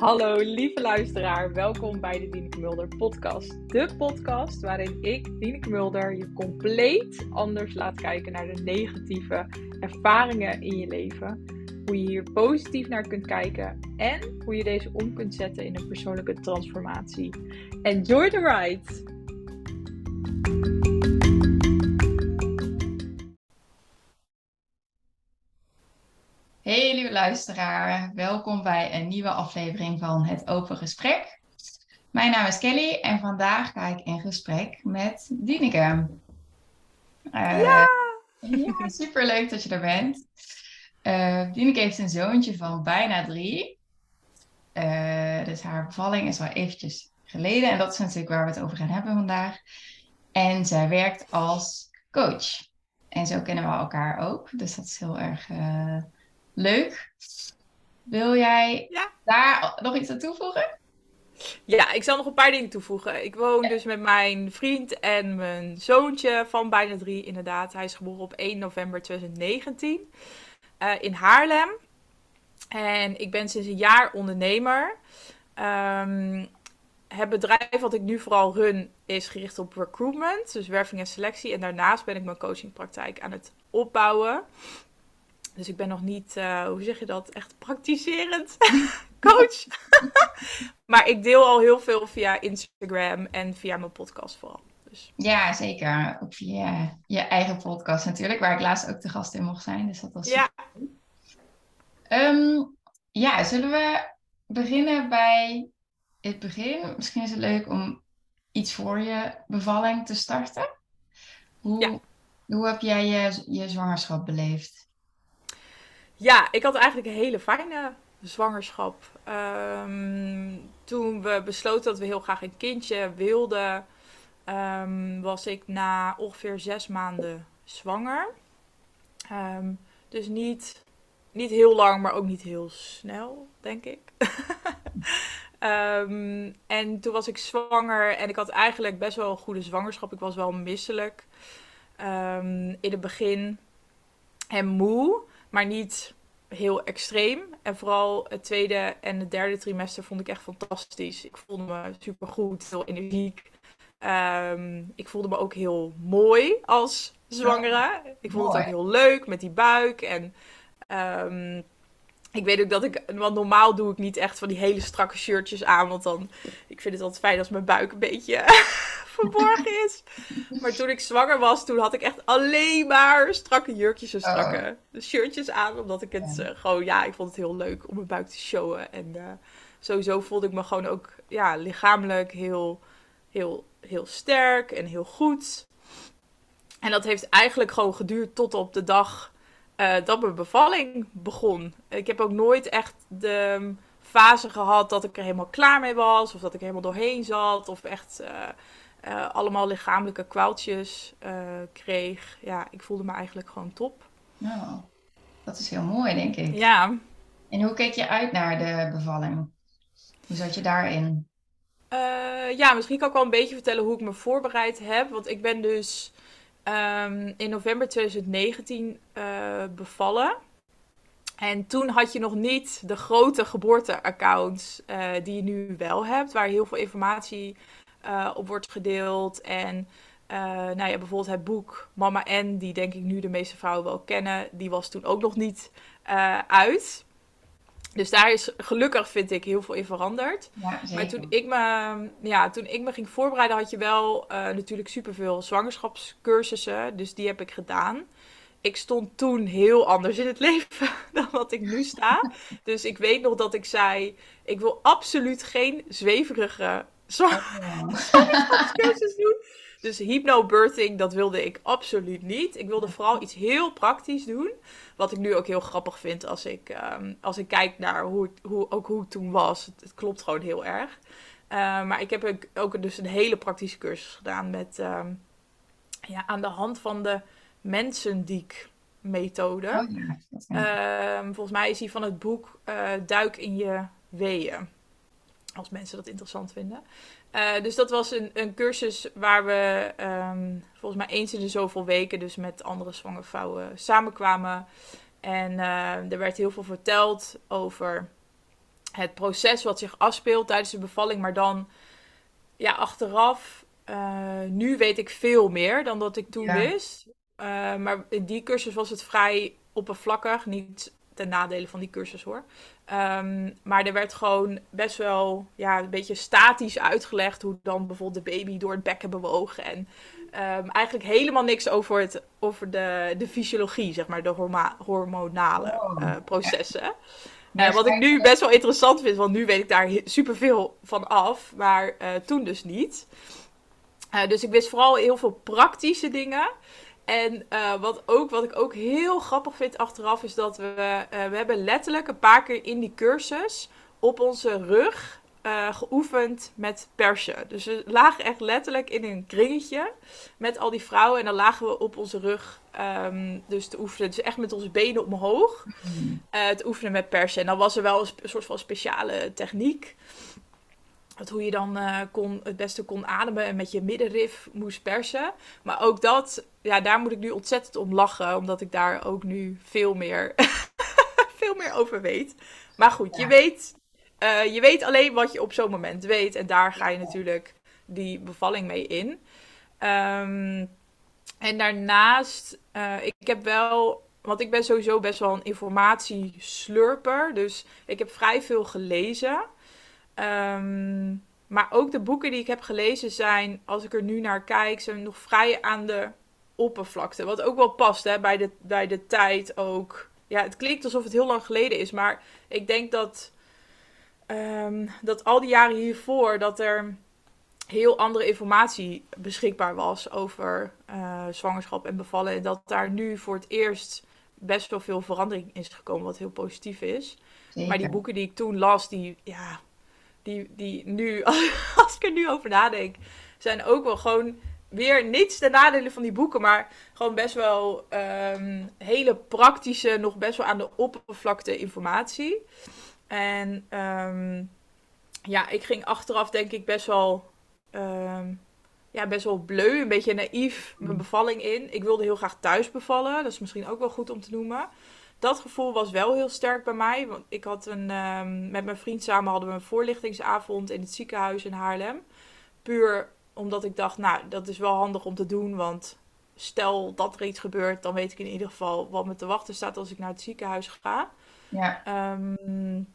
Hallo lieve luisteraar, welkom bij de Dieneke Mulder podcast. De podcast waarin ik, Dieneke Mulder, je compleet anders laat kijken naar de negatieve ervaringen in je leven. Hoe je hier positief naar kunt kijken en hoe je deze om kunt zetten in een persoonlijke transformatie. Enjoy the ride! Luisteraar, welkom bij een nieuwe aflevering van Het Open Gesprek. Mijn naam is Kelly en vandaag ga ik in gesprek met Dieneke. Uh, ja! ja! Super leuk dat je er bent. Uh, Dieneke heeft een zoontje van bijna drie. Uh, dus haar bevalling is al eventjes geleden en dat is natuurlijk waar we het over gaan hebben vandaag. En zij werkt als coach. En zo kennen we elkaar ook, dus dat is heel erg Leuk. Wil jij ja. daar nog iets aan toevoegen? Ja, ik zal nog een paar dingen toevoegen. Ik woon dus met mijn vriend en mijn zoontje van bijna drie, inderdaad. Hij is geboren op 1 november 2019 uh, in Haarlem. En ik ben sinds een jaar ondernemer. Um, het bedrijf wat ik nu vooral run is gericht op recruitment, dus werving en selectie. En daarnaast ben ik mijn coachingpraktijk aan het opbouwen. Dus ik ben nog niet, uh, hoe zeg je dat, echt praktiserend coach. maar ik deel al heel veel via Instagram en via mijn podcast vooral. Dus. Ja, zeker. Ook via je eigen podcast natuurlijk, waar ik laatst ook te gast in mocht zijn. Dus dat was ja. Um, ja, zullen we beginnen bij het begin? Misschien is het leuk om iets voor je bevalling te starten. Hoe, ja. hoe heb jij je, je zwangerschap beleefd? Ja, ik had eigenlijk een hele fijne zwangerschap. Ehm, toen we besloten dat we heel graag een kindje wilden, um, was ik na ongeveer zes maanden zwanger. Um, dus niet, niet heel lang, maar ook niet heel snel, denk ik. en toen was ik zwanger en ik had eigenlijk best wel een goede zwangerschap. Ik was wel misselijk in het begin en moe maar niet heel extreem. En vooral het tweede en het derde trimester vond ik echt fantastisch. Ik voelde me super goed, heel energiek. Ehm, ik voelde me ook heel mooi als zwangere. Ik vond het ook heel leuk met die buik. En um, ik weet ook dat ik, want normaal doe ik niet echt van die hele strakke shirtjes aan. Want dan, ik vind het altijd fijn als mijn buik een beetje verborgen is. Maar toen ik zwanger was, toen had ik echt alleen maar strakke jurkjes en strakke oh. shirtjes aan. Omdat ik het uh, gewoon, ja, ik vond het heel leuk om mijn buik te showen. En uh, sowieso voelde ik me gewoon ook, ja, lichamelijk heel, heel, heel sterk en heel goed. En dat heeft eigenlijk gewoon geduurd tot op de dag uh, dat mijn bevalling begon. Ik heb ook nooit echt de fase gehad dat ik er helemaal klaar mee was. Of dat ik helemaal doorheen zat. Of echt uh, uh, allemaal lichamelijke kwaaltjes kreeg. Ja, ik voelde me eigenlijk gewoon top. Nou, dat is heel mooi, denk ik. Ja. En hoe keek je uit naar de bevalling? Hoe zat je daarin? ja, misschien kan ik wel een beetje vertellen hoe ik me voorbereid heb. Want ik ben dus um, in november 2019 uh, eh, bevallen. En toen had je nog niet de grote geboorteaccounts die je nu wel hebt, waar heel veel informatie uh, op wordt gedeeld. En nou ja, bijvoorbeeld het boek Mama N, die denk ik nu de meeste vrouwen wel kennen, die was toen ook nog niet uit. Dus daar is gelukkig, vind ik, heel veel in veranderd. Ja, maar toen ik, me, ja, toen ik me ging voorbereiden, had je wel uh, natuurlijk superveel zwangerschapscursussen. Dus die heb ik gedaan. Ik stond toen heel anders in het leven dan wat ik nu sta. Dus ik weet nog dat ik zei: ik wil absoluut geen zweverige zwangerschapscursus doen. Dus hypnobirthing, dat wilde ik absoluut niet. Ik wilde vooral iets heel praktisch doen. Wat ik nu ook heel grappig vind als ik, um, als ik kijk naar hoe, hoe, ook hoe het toen was. Het, klopt gewoon heel erg. Uh, maar ik heb ook, dus een hele praktische cursus gedaan met um, ja, aan de hand van de mensendiek-methode. Oh, ja. um, volgens mij is die van het boek uh, Duik in je weeën. Als mensen dat interessant vinden. Uh, dus dat was een, een cursus waar we um, volgens mij eens in de zoveel weken dus met andere zwangere vrouwen samenkwamen. En uh, er werd heel veel verteld over het proces wat zich afspeelt tijdens de bevalling. Maar dan, ja, achteraf, uh, nu weet ik veel meer dan dat ik toen wist. Maar in die cursus was het vrij oppervlakkig. Niet ten nadele van die cursus hoor. Um, maar er werd gewoon best wel ja, een beetje statisch uitgelegd hoe dan bijvoorbeeld de baby door het bekken bewoog. En um, eigenlijk helemaal niks over, het, over de, de fysiologie, zeg maar, de horma hormonale oh, uh, processen. Uh, wat ik nu best wel interessant vind, want nu weet ik daar superveel van af, maar uh, toen dus niet. dus ik wist vooral heel veel praktische dingen. En uh, wat, ook, wat ik ook heel grappig vind achteraf is dat we, uh, we hebben letterlijk een paar keer in die cursus op onze rug uh, geoefend met persen. Dus we lagen echt letterlijk in een kringetje met al die vrouwen en dan lagen we op onze rug um, dus te oefenen. Dus echt met onze benen omhoog te oefenen met persen. En dan was er wel een, soort van speciale techniek hoe je dan uh, kon, het beste kon ademen en met je middenrif moest persen. Maar ook dat, ja, daar moet ik nu ontzettend om lachen, omdat ik daar ook nu veel meer, veel meer over weet. Maar goed, je, weet, uh, je weet alleen wat je op zo'n moment weet. En daar ga je natuurlijk die bevalling mee in. Um, en daarnaast, uh, ik heb wel want ik ben sowieso best wel een informatieslurper. Dus ik heb vrij veel gelezen. Ehm, maar ook de boeken die ik heb gelezen zijn, als ik er nu naar kijk, zijn nog vrij aan de oppervlakte. Wat ook wel past hè, bij, de, bij de tijd ook. Ja, het klinkt alsof het heel lang geleden is, maar ik denk dat, um, dat al die jaren hiervoor dat er heel andere informatie beschikbaar was over uh, zwangerschap en bevallen. En dat daar nu voor het eerst best wel veel verandering is gekomen, wat heel positief is. Maar die boeken die ik toen las, die, ja, die, die nu, als ik er nu over nadenk, zijn ook wel gewoon weer niets de nadelen van die boeken, maar gewoon best wel um, hele praktische, nog best wel aan de oppervlakte informatie. En um, ja, ik ging achteraf denk ik best wel, um, ja, best wel bleu, een beetje naïef mijn mm. bevalling in. Ik wilde heel graag thuis bevallen, dat is misschien ook wel goed om te noemen dat gevoel was wel heel sterk bij mij. Want ik had een, met mijn vriend samen hadden we een voorlichtingsavond in het ziekenhuis in Haarlem. Puur omdat ik dacht, nou, dat is wel handig om te doen. Want stel dat er iets gebeurt, dan weet ik in ieder geval wat me te wachten staat als ik naar het ziekenhuis ga. Ja. Um,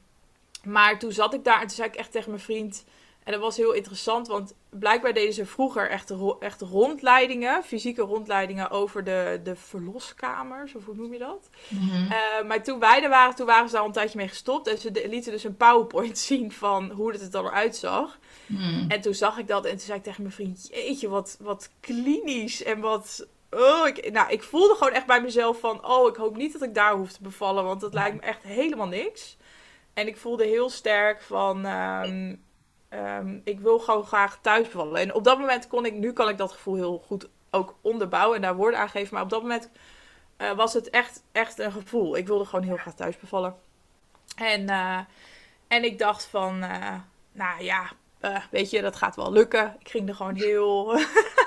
maar toen zat ik daar en toen zei ik echt tegen mijn vriend en dat was heel interessant, want blijkbaar deden ze vroeger echt, echt rondleidingen, fysieke rondleidingen over de, de verloskamers, of hoe noem je dat? Mm maar toen wij er waren, toen waren ze daar al een tijdje mee gestopt. En ze lieten dus een PowerPoint zien van hoe het er dan uitzag. Mm. En toen zag ik dat en toen zei ik tegen mijn vriend, jeetje, wat, wat klinisch en wat... Oh, ik, nou, ik voelde gewoon echt bij mezelf van, oh, ik hoop niet dat ik daar hoef te bevallen, want dat lijkt me echt helemaal niks. En ik voelde heel sterk van... Um, um, ik wil gewoon graag thuis bevallen. En op dat moment kon ik, nu kan ik dat gevoel heel goed ook onderbouwen en daar woorden aan geven. Maar op dat moment uh, was het echt, echt een gevoel. Ik wilde gewoon heel graag thuis bevallen. En, uh, en ik dacht van, uh, nou ja, weet je, dat gaat wel lukken. Ik ging er gewoon heel,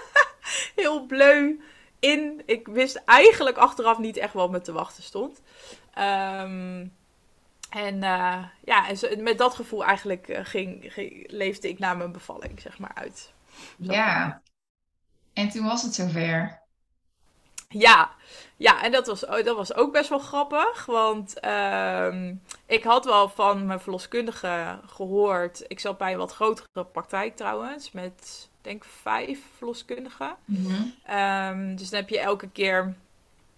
heel bleu in. Ik wist eigenlijk achteraf niet echt wat me te wachten stond. Um, en uh, ja, en met dat gevoel eigenlijk uh, ging, leefde ik na mijn bevalling, zeg maar, uit. Ja. En toen was het zover. Ja, ja en dat was, oh, dat was ook best wel grappig. Want uh, ik had wel van mijn verloskundige gehoord. Ik zat bij een wat grotere praktijk trouwens. Met, denk vijf verloskundigen. Mm -hmm. dus dan heb je elke keer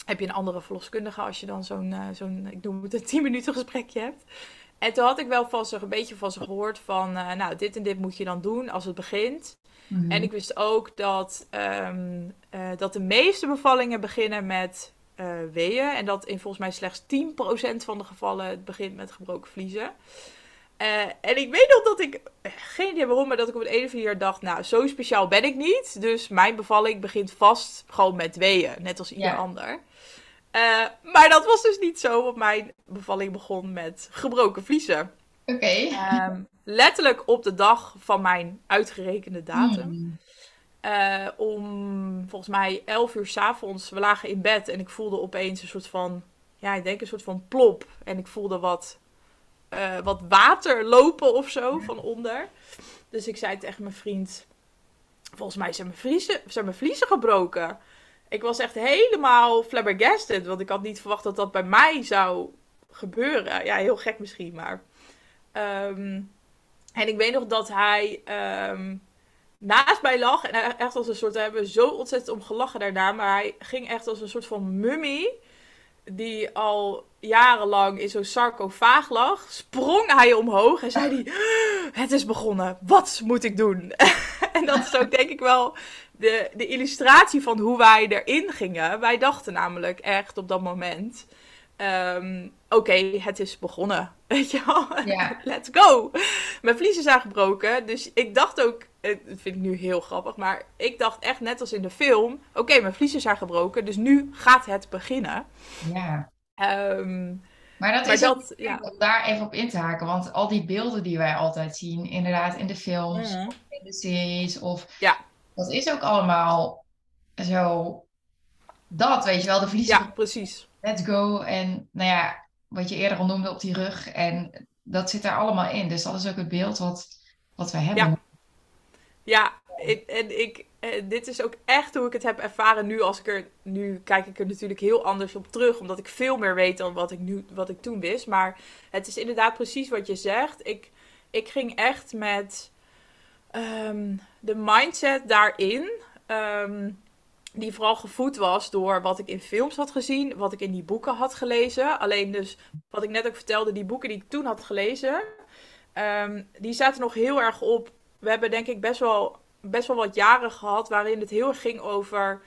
heb je een andere verloskundige als je dan zo'n, uh, zo'n ik noem het een 10 minuten gesprekje hebt. En toen had ik wel van ze een beetje van ze gehoord van, uh, nou, dit en dit moet je dan doen als het begint. Mm-hmm. En ik wist ook dat, um, uh, dat de meeste bevallingen beginnen met weeën. En dat in volgens mij slechts 10% van de gevallen het begint met gebroken vliezen. Uh, en ik weet nog dat ik, geen idee waarom, maar dat ik op het ene of andere dacht, nou, zo speciaal ben ik niet. Dus mijn bevalling begint vast gewoon met weeën, net als ieder ja. ander. Uh, maar dat was dus niet zo, want mijn bevalling begon met gebroken vliezen. Oké. Okay. Um, letterlijk op de dag van mijn uitgerekende datum. Hmm. Uh, om volgens mij 11 uur s'avonds, we lagen in bed en ik voelde opeens een soort van, ja, ik denk een soort van plop. En ik voelde wat eh, wat water lopen of zo van onder. Dus ik zei tegen mijn vriend: Volgens mij zijn mijn, vriezen, zijn mijn vliezen gebroken. Ik was echt helemaal flabbergasted, want ik had niet verwacht dat dat bij mij zou gebeuren. Ja, heel gek misschien, maar. Ehm, en ik weet nog dat hij ehm, naast mij lag. En echt als een soort. We hebben zo ontzettend om gelachen daarna. Maar hij ging echt als een soort van mummie. Die al jarenlang in zo'n sarcofaag lag. Sprong hij omhoog en zei hij: Het is begonnen. Wat moet ik doen? en dat is ook denk ik wel de, de illustratie van hoe wij erin gingen. Wij dachten namelijk echt op dat moment. Ehm, oké, het is begonnen. Weet je wel? Ja. Let's go. Mijn vliezen zijn gebroken. Dus ik dacht ook, dat vind ik nu heel grappig, maar ik dacht echt net als in de film: oké, mijn vliezen zijn gebroken, dus nu gaat het beginnen. Ja. Ehm, maar dat is dat, ja. om daar even op in te haken, want al die beelden die wij altijd zien, inderdaad in de films, mhm. in de series, of ja. dat is ook allemaal zo dat, weet je wel, de vliezen. Ja, precies. Let's go. En nou ja, wat je eerder al noemde op die rug. En dat zit daar allemaal in. Dus dat is ook het beeld wat, wat we hebben. Ja, ja en ik, eh, dit is ook echt hoe ik het heb ervaren nu. Als ik er, nu kijk ik er natuurlijk heel anders op terug. Omdat ik veel meer weet dan wat ik, nu, wat ik toen wist. Maar het is inderdaad precies wat je zegt. Ik, ik ging echt met ehm, de mindset daarin. Um, die vooral gevoed was door wat ik in films had gezien, wat ik in die boeken had gelezen. Alleen dus, wat ik net ook vertelde, die boeken die ik toen had gelezen, um, die zaten nog heel erg op. We hebben denk ik best wel, best wel wat jaren gehad waarin het heel erg ging over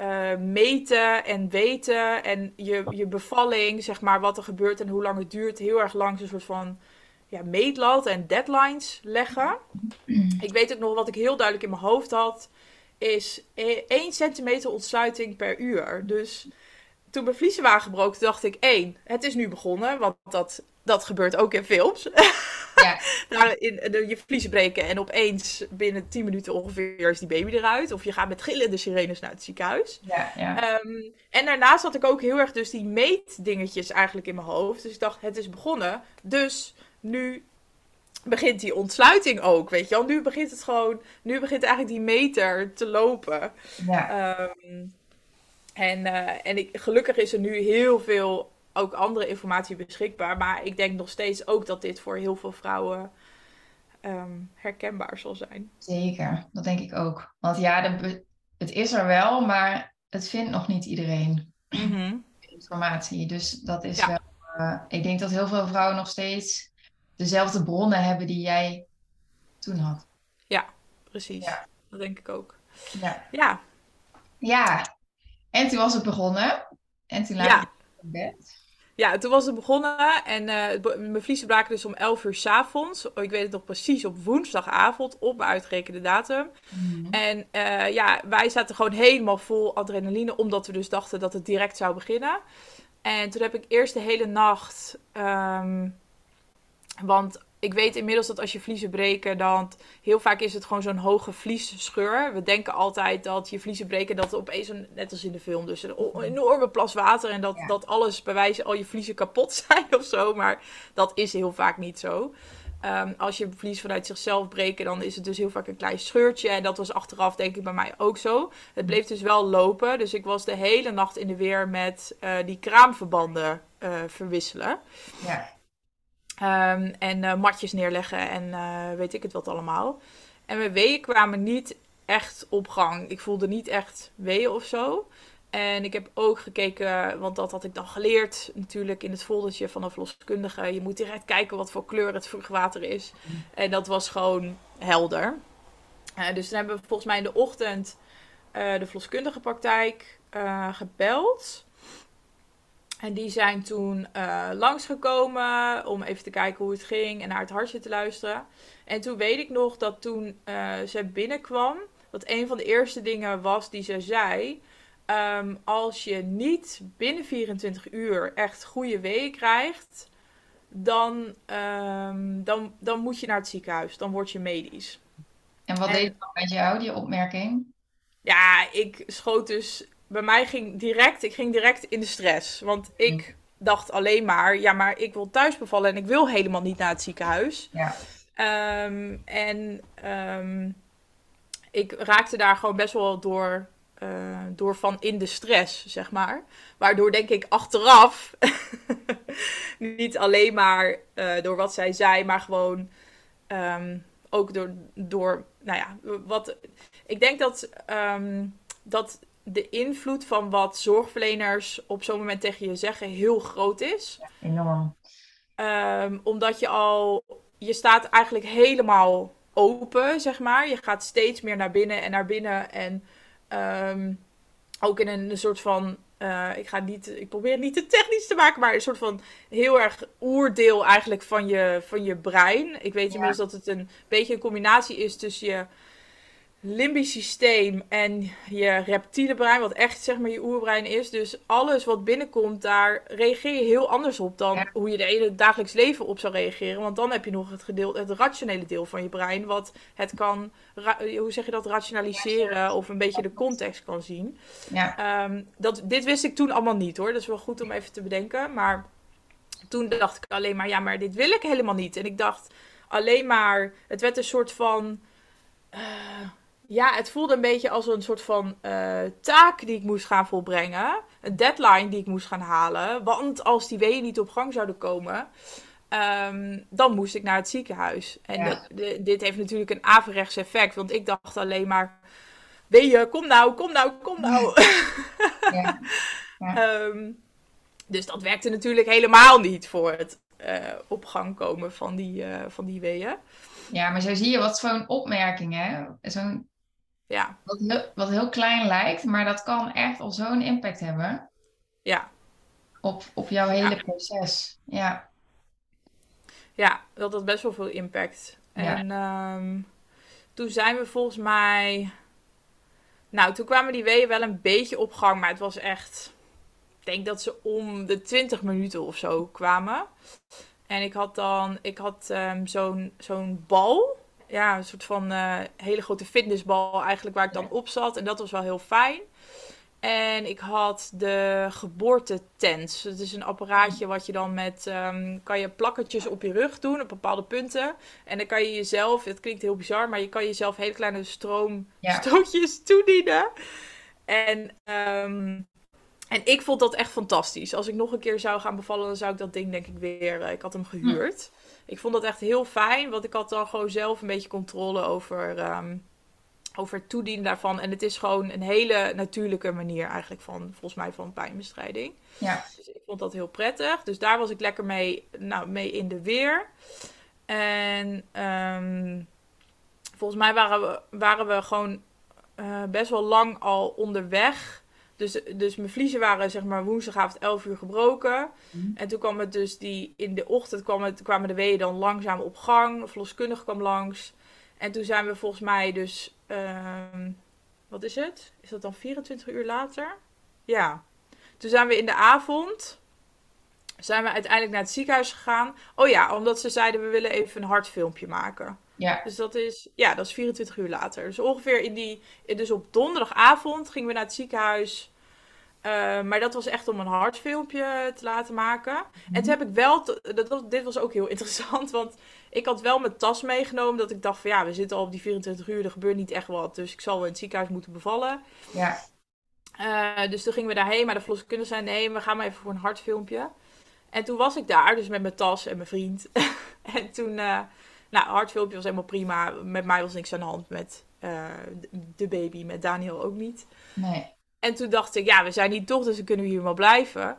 uh, meten en weten. En je, je bevalling, zeg maar, wat er gebeurt en hoe lang het duurt. Heel erg langs een soort van ja, meetlat en deadlines leggen. Ik weet ook nog wat ik heel duidelijk in mijn hoofd had is 1 centimeter ontsluiting per uur. Dus toen mijn vliezen waren gebroken, dacht ik, één, het is nu begonnen. Want dat, dat gebeurt ook in films. Ja. nou, in, je vliezen breken en opeens binnen 10 minuten ongeveer is die baby eruit. Of je gaat met gillende sirenes naar het ziekenhuis. Ja, ja. Um, en daarnaast had ik ook heel erg dus die meetdingetjes eigenlijk in mijn hoofd. Dus ik dacht, het is begonnen. Dus nu begint die ontsluiting ook, weet je wel. Nu begint het gewoon, nu begint eigenlijk die meter te lopen. Ja. Um, en uh, en ik, gelukkig is er nu heel veel ook andere informatie beschikbaar. Maar ik denk nog steeds ook dat dit voor heel veel vrouwen um, herkenbaar zal zijn. Zeker, dat denk ik ook. Want ja, de, het is er wel, maar het vindt nog niet iedereen. Mm -hmm. Informatie. Dus dat is ja. wel. Uh, ik denk dat heel veel vrouwen nog steeds dezelfde bronnen hebben die jij toen had. Ja, precies. Ja. Dat denk ik ook. Ja. Ja. Ja. En toen was het begonnen. En toen lag ja. je in bed. Ja, toen was het begonnen en uh, mijn vliezen braken dus om 11 uur s avonds. Oh, ik weet het nog precies, op woensdagavond, op mijn uitgerekende datum. Mm. En uh, ja, wij zaten gewoon helemaal vol adrenaline, omdat we dus dachten dat het direct zou beginnen. En toen heb ik eerst de hele nacht um, want ik weet inmiddels dat als je vliezen breken, dan heel vaak is het gewoon zo'n hoge vliesscheur. We denken altijd dat je vliezen breken, dat opeens, een, net als in de film, dus een enorme plas water en dat, dat alles bij wijze al je vliezen kapot zijn of zo. Maar dat is heel vaak niet zo. Um, als je vlies vanuit zichzelf breken, dan is het dus heel vaak een klein scheurtje. En dat was achteraf denk ik bij mij ook zo. Het bleef dus wel lopen. Dus ik was de hele nacht in de weer met uh, die kraamverbanden uh, verwisselen. Ja. Um, en uh, matjes neerleggen en uh, weet ik het wat allemaal. En mijn weeën kwamen niet echt op gang. Ik voelde niet echt weeën of zo. En ik heb ook gekeken, want dat had ik dan geleerd natuurlijk in het foldertje van een verloskundige. Je moet direct kijken wat voor kleur het vruchtwater is. En dat was gewoon helder. Uh, dus dan hebben we volgens mij in de ochtend de verloskundige praktijk gebeld. En die zijn toen uh, langsgekomen om even te kijken hoe het ging en naar het hartje te luisteren. En toen weet ik nog dat toen uh, ze binnenkwam, dat een van de eerste dingen was die ze zei. Um, als je niet binnen 24 uur echt goede weeën krijgt, dan, um, dan, dan moet je naar het ziekenhuis. Dan word je medisch. En wat en, deed het met jou, die opmerking? Ja, ik schoot dus bij mij ging direct, ik ging direct in de stress. Want ik dacht alleen maar, ja, maar ik wil thuis bevallen en ik wil helemaal niet naar het ziekenhuis. Ja. Ehm, en ehm, ik raakte daar gewoon best wel door, eh, door van in de stress, zeg maar. Waardoor denk ik achteraf, niet alleen maar eh, door wat zij zei, maar gewoon ehm, ook door, door, nou ja, wat. Ik denk dat, dat de invloed van wat zorgverleners op zo'n moment tegen je zeggen heel groot is. Ja, enorm. omdat je al je staat eigenlijk helemaal open, zeg maar. Je gaat steeds meer naar binnen en naar binnen. En ehm, ook in een, soort van. Uh, ik, ga niet, ik probeer het niet te technisch te maken, maar een soort van heel erg oordeel eigenlijk van je, van je brein. Ik weet inmiddels dat het een beetje een combinatie is tussen je limbisch systeem en je reptiele brein, wat echt zeg maar je oerbrein is. Dus alles wat binnenkomt, daar reageer je heel anders op dan hoe je de hele dagelijks leven op zou reageren. Want dan heb je nog het, gedeelte, het rationele deel van je brein, wat het kan, hoe zeg je dat, rationaliseren of een beetje de context kan zien. Ja. Ehm, dat, dit wist ik toen allemaal niet hoor, dat is wel goed om even te bedenken. Maar toen dacht ik alleen maar, ja, maar dit wil ik helemaal niet. En ik dacht alleen maar, het werd een soort van... Uh, ja, het voelde een beetje als een soort van uh, taak die ik moest gaan volbrengen. Een deadline die ik moest gaan halen. Want als die weeën niet op gang zouden komen, um, dan moest ik naar het ziekenhuis. En Ja. dat- de- dit heeft natuurlijk een averechts effect. Want ik dacht alleen maar, weeën, kom nou, kom nou, kom nou. Ja. Ehm, dus dat werkte natuurlijk helemaal niet voor het eh, op gang komen van die, eh, van die weeën. ja, maar zo zie je wat zo'n opmerking, hè? Zo'n, Ja, wat, heel, wat heel klein lijkt, maar dat kan echt al zo'n impact hebben ja. op, op jouw hele proces. Ja, Ja, dat had best wel veel impact. Ja. En ehm, toen zijn we volgens mij. Nou, toen kwamen die weeën wel een beetje op gang, maar het was echt. Ik denk dat ze om de 20 minuten of zo kwamen. En ik had dan. Ik had ehm, zo'n zo'n bal. Ja, een soort van eh, hele grote fitnessbal eigenlijk waar ik dan op zat. En dat was wel heel fijn. En ik had de geboortetens. Dat is een apparaatje wat je dan met... ehm, kan je plakketjes op je rug doen op bepaalde punten. En dan kan je jezelf... Het klinkt heel bizar, maar je kan jezelf hele kleine Ja. stroomstootjes toedienen. En, ehm, en ik vond dat echt fantastisch. Als ik nog een keer zou gaan bevallen, dan zou ik dat ding denk ik weer... eh, ik had hem gehuurd. Ik vond dat echt heel fijn, want ik had dan gewoon zelf een beetje controle over... ehm, over het toedienen daarvan. En het is gewoon een hele natuurlijke manier eigenlijk van, volgens mij, van pijnbestrijding. ja, Dus ik vond dat heel prettig. Dus daar was ik lekker mee, nou, mee in de weer. En ehm, volgens mij waren we, waren we gewoon eh, best wel lang al onderweg. Dus, dus mijn vliezen waren zeg maar woensdagavond 11 uur gebroken. Mhm. En toen kwam het dus die, in de ochtend kwam het, kwamen de weeën dan langzaam op gang. Verloskundige kwam langs. En toen zijn we volgens mij dus, ehm, wat is het? Is dat dan 24 uur later? Ja. Toen zijn we in de avond, zijn we uiteindelijk naar het ziekenhuis gegaan. Oh ja, omdat ze zeiden we willen even een hartfilmpje maken. Ja, Dus dat is, ja, dat is 24 uur later. Dus ongeveer in die, dus op donderdagavond gingen we naar het ziekenhuis. Eh, maar dat was echt om een hartfilmpje te laten maken. En toen heb ik wel, dat, was- dit was ook heel interessant, want ik had wel mijn tas meegenomen. Dat ik dacht van ja, we zitten al op die 24 uur, er gebeurt niet echt wat. Dus ik zal wel in het ziekenhuis moeten bevallen. ja, Eh, dus toen gingen we daarheen, maar de verloskundige zei nee, we gaan maar even voor een hartfilmpje. En toen was ik daar, dus met mijn tas en mijn vriend. en toen, eh nou, hartfilmpje was helemaal prima. Met mij was niks aan de hand, met eh, de baby, met Daniel ook niet. nee, En toen dacht ik, ja, we zijn niet toch, dus dan kunnen we hier wel blijven.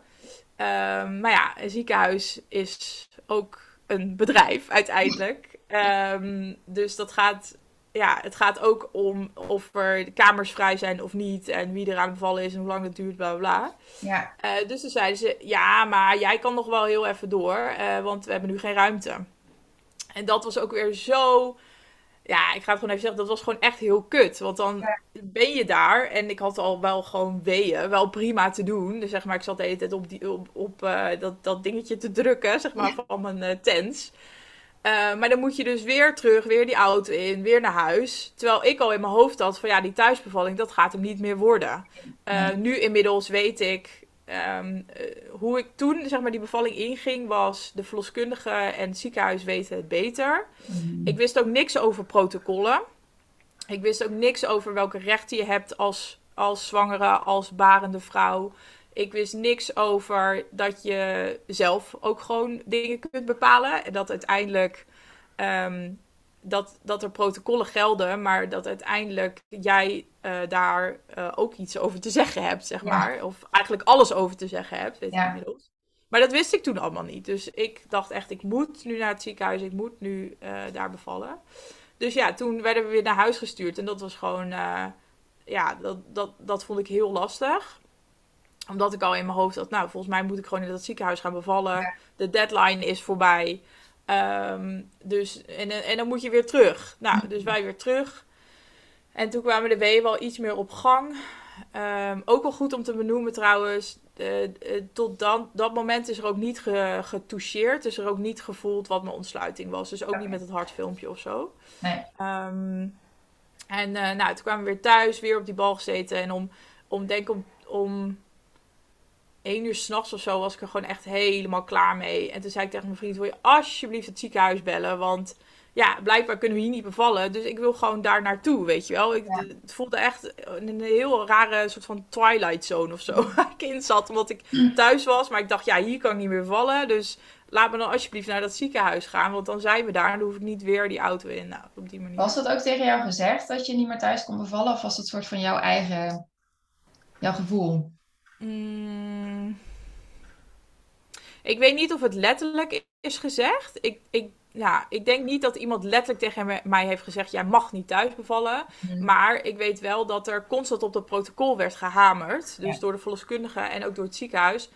Ehm, maar ja, een ziekenhuis is ook een bedrijf uiteindelijk. Ehm, dus dat gaat, ja, het gaat ook om of er kamers vrij zijn of niet. En wie er aan het bevallen is en hoe lang het duurt, bla bla bla. ja, Eh, dus toen zeiden ze, ja, maar jij kan nog wel heel even door, eh, want we hebben nu geen ruimte. En dat was ook weer zo, ja, ik ga het gewoon even zeggen, dat was gewoon echt heel kut. Want dan Ja. ben je daar en ik had al wel gewoon weeën, wel prima te doen. Dus zeg maar, ik zat de hele tijd op, die, op, op eh, dat, dat dingetje te drukken, zeg maar, van mijn eh tens. Eh, maar dan moet je dus weer terug, weer die auto in, weer naar huis. Terwijl ik al in mijn hoofd had van ja, die thuisbevalling, dat gaat hem niet meer worden. Nee. Nu inmiddels weet ik ehm, eh, hoe ik toen zeg maar, die bevalling inging, was de verloskundige en het ziekenhuis weten het beter. Mhm. Ik wist ook niks over protocollen. Ik wist ook niks over welke rechten je hebt als, als zwangere, als barende vrouw. Ik wist niks over dat je zelf ook gewoon dingen kunt bepalen. En dat uiteindelijk ehm, dat, dat er protocollen gelden, maar dat uiteindelijk jij eh, daar eh, ook iets over te zeggen hebt, zeg Ja. maar. Of eigenlijk alles over te zeggen hebt, weet ik Ja. inmiddels. Maar dat wist ik toen allemaal niet. Dus ik dacht echt, ik moet nu naar het ziekenhuis, ik moet nu eh, daar bevallen. Dus ja, toen werden we weer naar huis gestuurd. En dat was gewoon, ja, dat, dat, dat vond ik heel lastig. Omdat ik al in mijn hoofd had, nou, volgens mij moet ik gewoon in dat ziekenhuis gaan bevallen. Ja. De deadline is voorbij. Ehm, dus, en, en dan moet je weer terug. Nou, dus wij weer terug. En toen kwamen de weeën wel iets meer op gang. Ehm, ook wel goed om te benoemen trouwens. eh, eh, tot dan, dat moment is er ook niet ge, getoucheerd. Dus er ook niet gevoeld wat mijn ontsluiting was. Dus ook niet met het hartfilmpje of zo. Nee. Ehm, en eh, nou, toen kwamen we weer thuis, weer op die bal gezeten. En om, om denk ik om, om één uur s'nachts of zo was ik er gewoon echt helemaal klaar mee. En toen zei ik tegen mijn vriend, wil je alsjeblieft het ziekenhuis bellen? Want ja, blijkbaar kunnen we hier niet bevallen. Dus ik wil gewoon daar naartoe, weet je wel. Ik, Ja. Het voelde echt een heel rare soort van twilight zone of zo. Waar ik in zat, omdat ik thuis was. Maar ik dacht, ja, hier kan ik niet meer bevallen. Dus laat me dan alsjeblieft naar dat ziekenhuis gaan. Want dan zijn we daar en dan hoef ik niet weer die auto in. Nou, op die manier. Was dat ook tegen jou gezegd dat je niet meer thuis kon bevallen? Of was dat soort van jouw eigen, jouw gevoel? Mm. Ik weet niet of het letterlijk is gezegd. Ik, ik, ja, ik denk niet dat iemand letterlijk tegen mij heeft gezegd: jij mag niet thuis bevallen. Mhm. Maar ik weet wel dat er constant op dat protocol werd gehamerd. Dus Ja. door de verloskundige en ook door het ziekenhuis.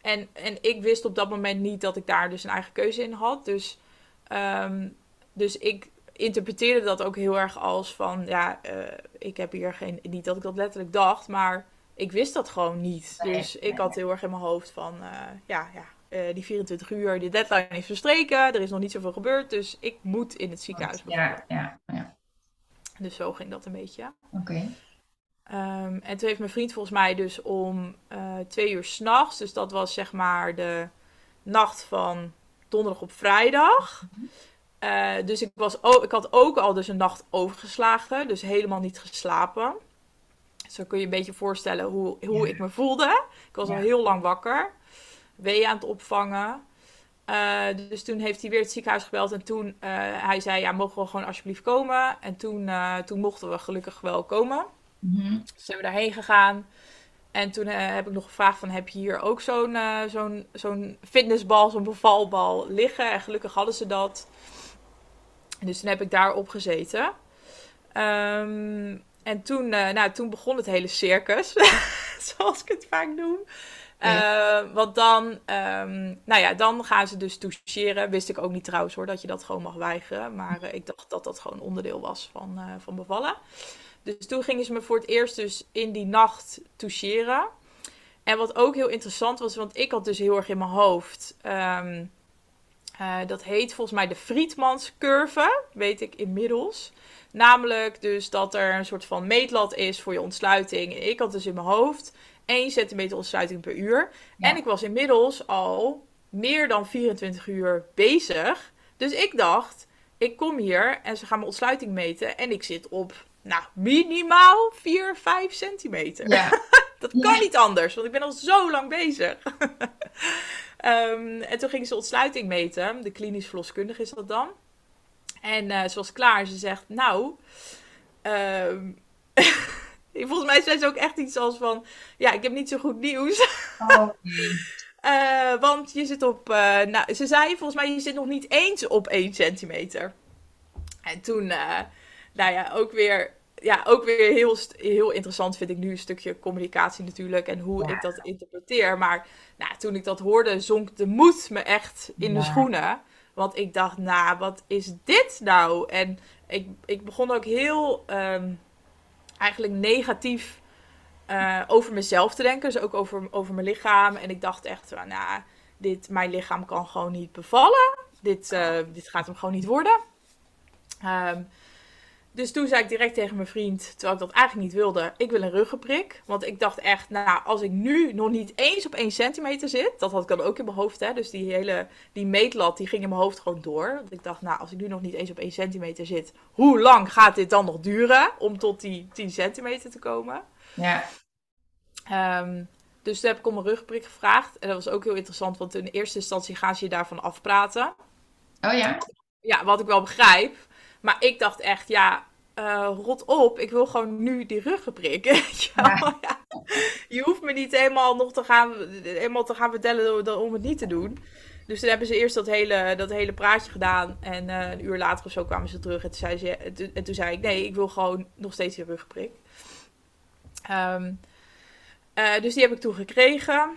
En, en ik wist op dat moment niet dat ik daar dus een eigen keuze in had. Dus, ehm, dus ik interpreteerde dat ook heel erg als van... Ja, eh, ik heb hier geen... Niet dat ik dat letterlijk dacht, maar ik wist dat gewoon niet. Nee, dus ik had heel erg in mijn hoofd van... eh, ja, ja eh, die 24 uur, die deadline is verstreken. Er is nog niet zoveel gebeurd, dus ik moet in het ziekenhuis. Ja, ja, ja. Dus zo ging dat een beetje. Oké. Ehm, en toen heeft mijn vriend volgens mij dus om eh, twee uur s'nachts, dus dat was zeg maar de nacht van donderdag op vrijdag. Eh, dus ik, was ik had ook al dus een nacht overgeslagen, dus helemaal niet geslapen. Zo kun je een beetje voorstellen hoe, hoe Ja. ik me voelde. Ik was Ja. al heel lang wakker, weeën aan het opvangen. Eh, dus toen heeft hij weer het ziekenhuis gebeld en toen eh, hij zei, ja, mogen we gewoon alsjeblieft komen? En toen, eh, toen mochten we gelukkig wel komen. Mhm. Dus zijn we daarheen gegaan. En toen heb ik nog gevraagd van, heb je hier ook zo'n zo'n zo'n fitnessbal, zo'n bevalbal liggen? En gelukkig hadden ze dat. Dus toen heb ik daar op gezeten. Ehm, en toen, eh, nou, toen begon het hele circus, zoals ik het vaak noem. Ja. Eh, want dan, ehm, nou ja, dan gaan ze dus toucheren. Wist ik ook niet trouwens hoor, dat je dat gewoon mag weigeren. Maar eh, ik dacht dat dat gewoon onderdeel was van, van bevallen. Dus toen gingen ze me voor het eerst dus in die nacht toucheren. En wat ook heel interessant was, want ik had dus heel erg in mijn hoofd... ehm, eh, dat heet volgens mij de Friedmans-curve, weet ik inmiddels. Namelijk dus dat er een soort van meetlat is voor je ontsluiting. En ik had dus in mijn hoofd 1 centimeter ontsluiting per uur. Ja. En ik was inmiddels al meer dan 24 uur bezig. Dus ik dacht, ik kom hier en ze gaan mijn ontsluiting meten. En ik zit op, nou, minimaal 4, 5 centimeter. Ja. Dat kan Ja. niet anders, want ik ben al zo lang bezig. Ehm, en toen ging ze ontsluiting meten. De klinisch verloskundige is dat dan. En eh, ze was klaar. Ze zegt, nou... ehm, volgens mij zei ze ook echt iets als van... Ja, ik heb niet zo goed nieuws. Oh. Eh, want je zit op... eh, nou, ze zei volgens mij, je zit nog niet eens op 1 centimeter. En toen, nou ja, ook weer, ja, ook weer heel, heel interessant vind ik nu een stukje communicatie natuurlijk en hoe Ja. ik dat interpreteer. Maar nou, toen ik dat hoorde, zonk de moed me echt in de schoenen. Want ik dacht, nou, wat is dit nou? En ik, ik begon ook heel ehm, eigenlijk negatief eh, over mezelf te denken. Dus ook over, over mijn lichaam. En ik dacht echt, nou, dit, mijn lichaam kan gewoon niet bevallen. Dit, eh, dit gaat hem gewoon niet worden. Ehm, dus toen zei ik direct tegen mijn vriend, terwijl ik dat eigenlijk niet wilde, ik wil een ruggenprik. Want ik dacht echt, nou, als ik nu nog niet eens op 1 centimeter zit, dat had ik dan ook in mijn hoofd, hè. Dus die hele, die meetlat, die ging in mijn hoofd gewoon door. Want ik dacht, nou, als ik nu nog niet eens op 1 centimeter zit, hoe lang gaat dit dan nog duren om tot die 10 centimeter te komen? Ja. Ehm, dus toen heb ik om een rugprik gevraagd. En dat was ook heel interessant, want in eerste instantie gaan ze je daarvan afpraten. Oh ja? Ja, wat ik wel begrijp. Maar ik dacht echt, ja, uh, rot op, ik wil gewoon nu die ruggenprik. Ja. Ja. Je hoeft me niet helemaal nog te gaan, helemaal te gaan vertellen om het niet te doen. Dus toen hebben ze eerst dat hele, dat hele praatje gedaan. En uh, een uur later of zo kwamen ze terug. En toen, zei ze, en toen zei ik, nee, ik wil gewoon nog steeds die ruggenprik. Um, uh, dus die heb ik toen gekregen.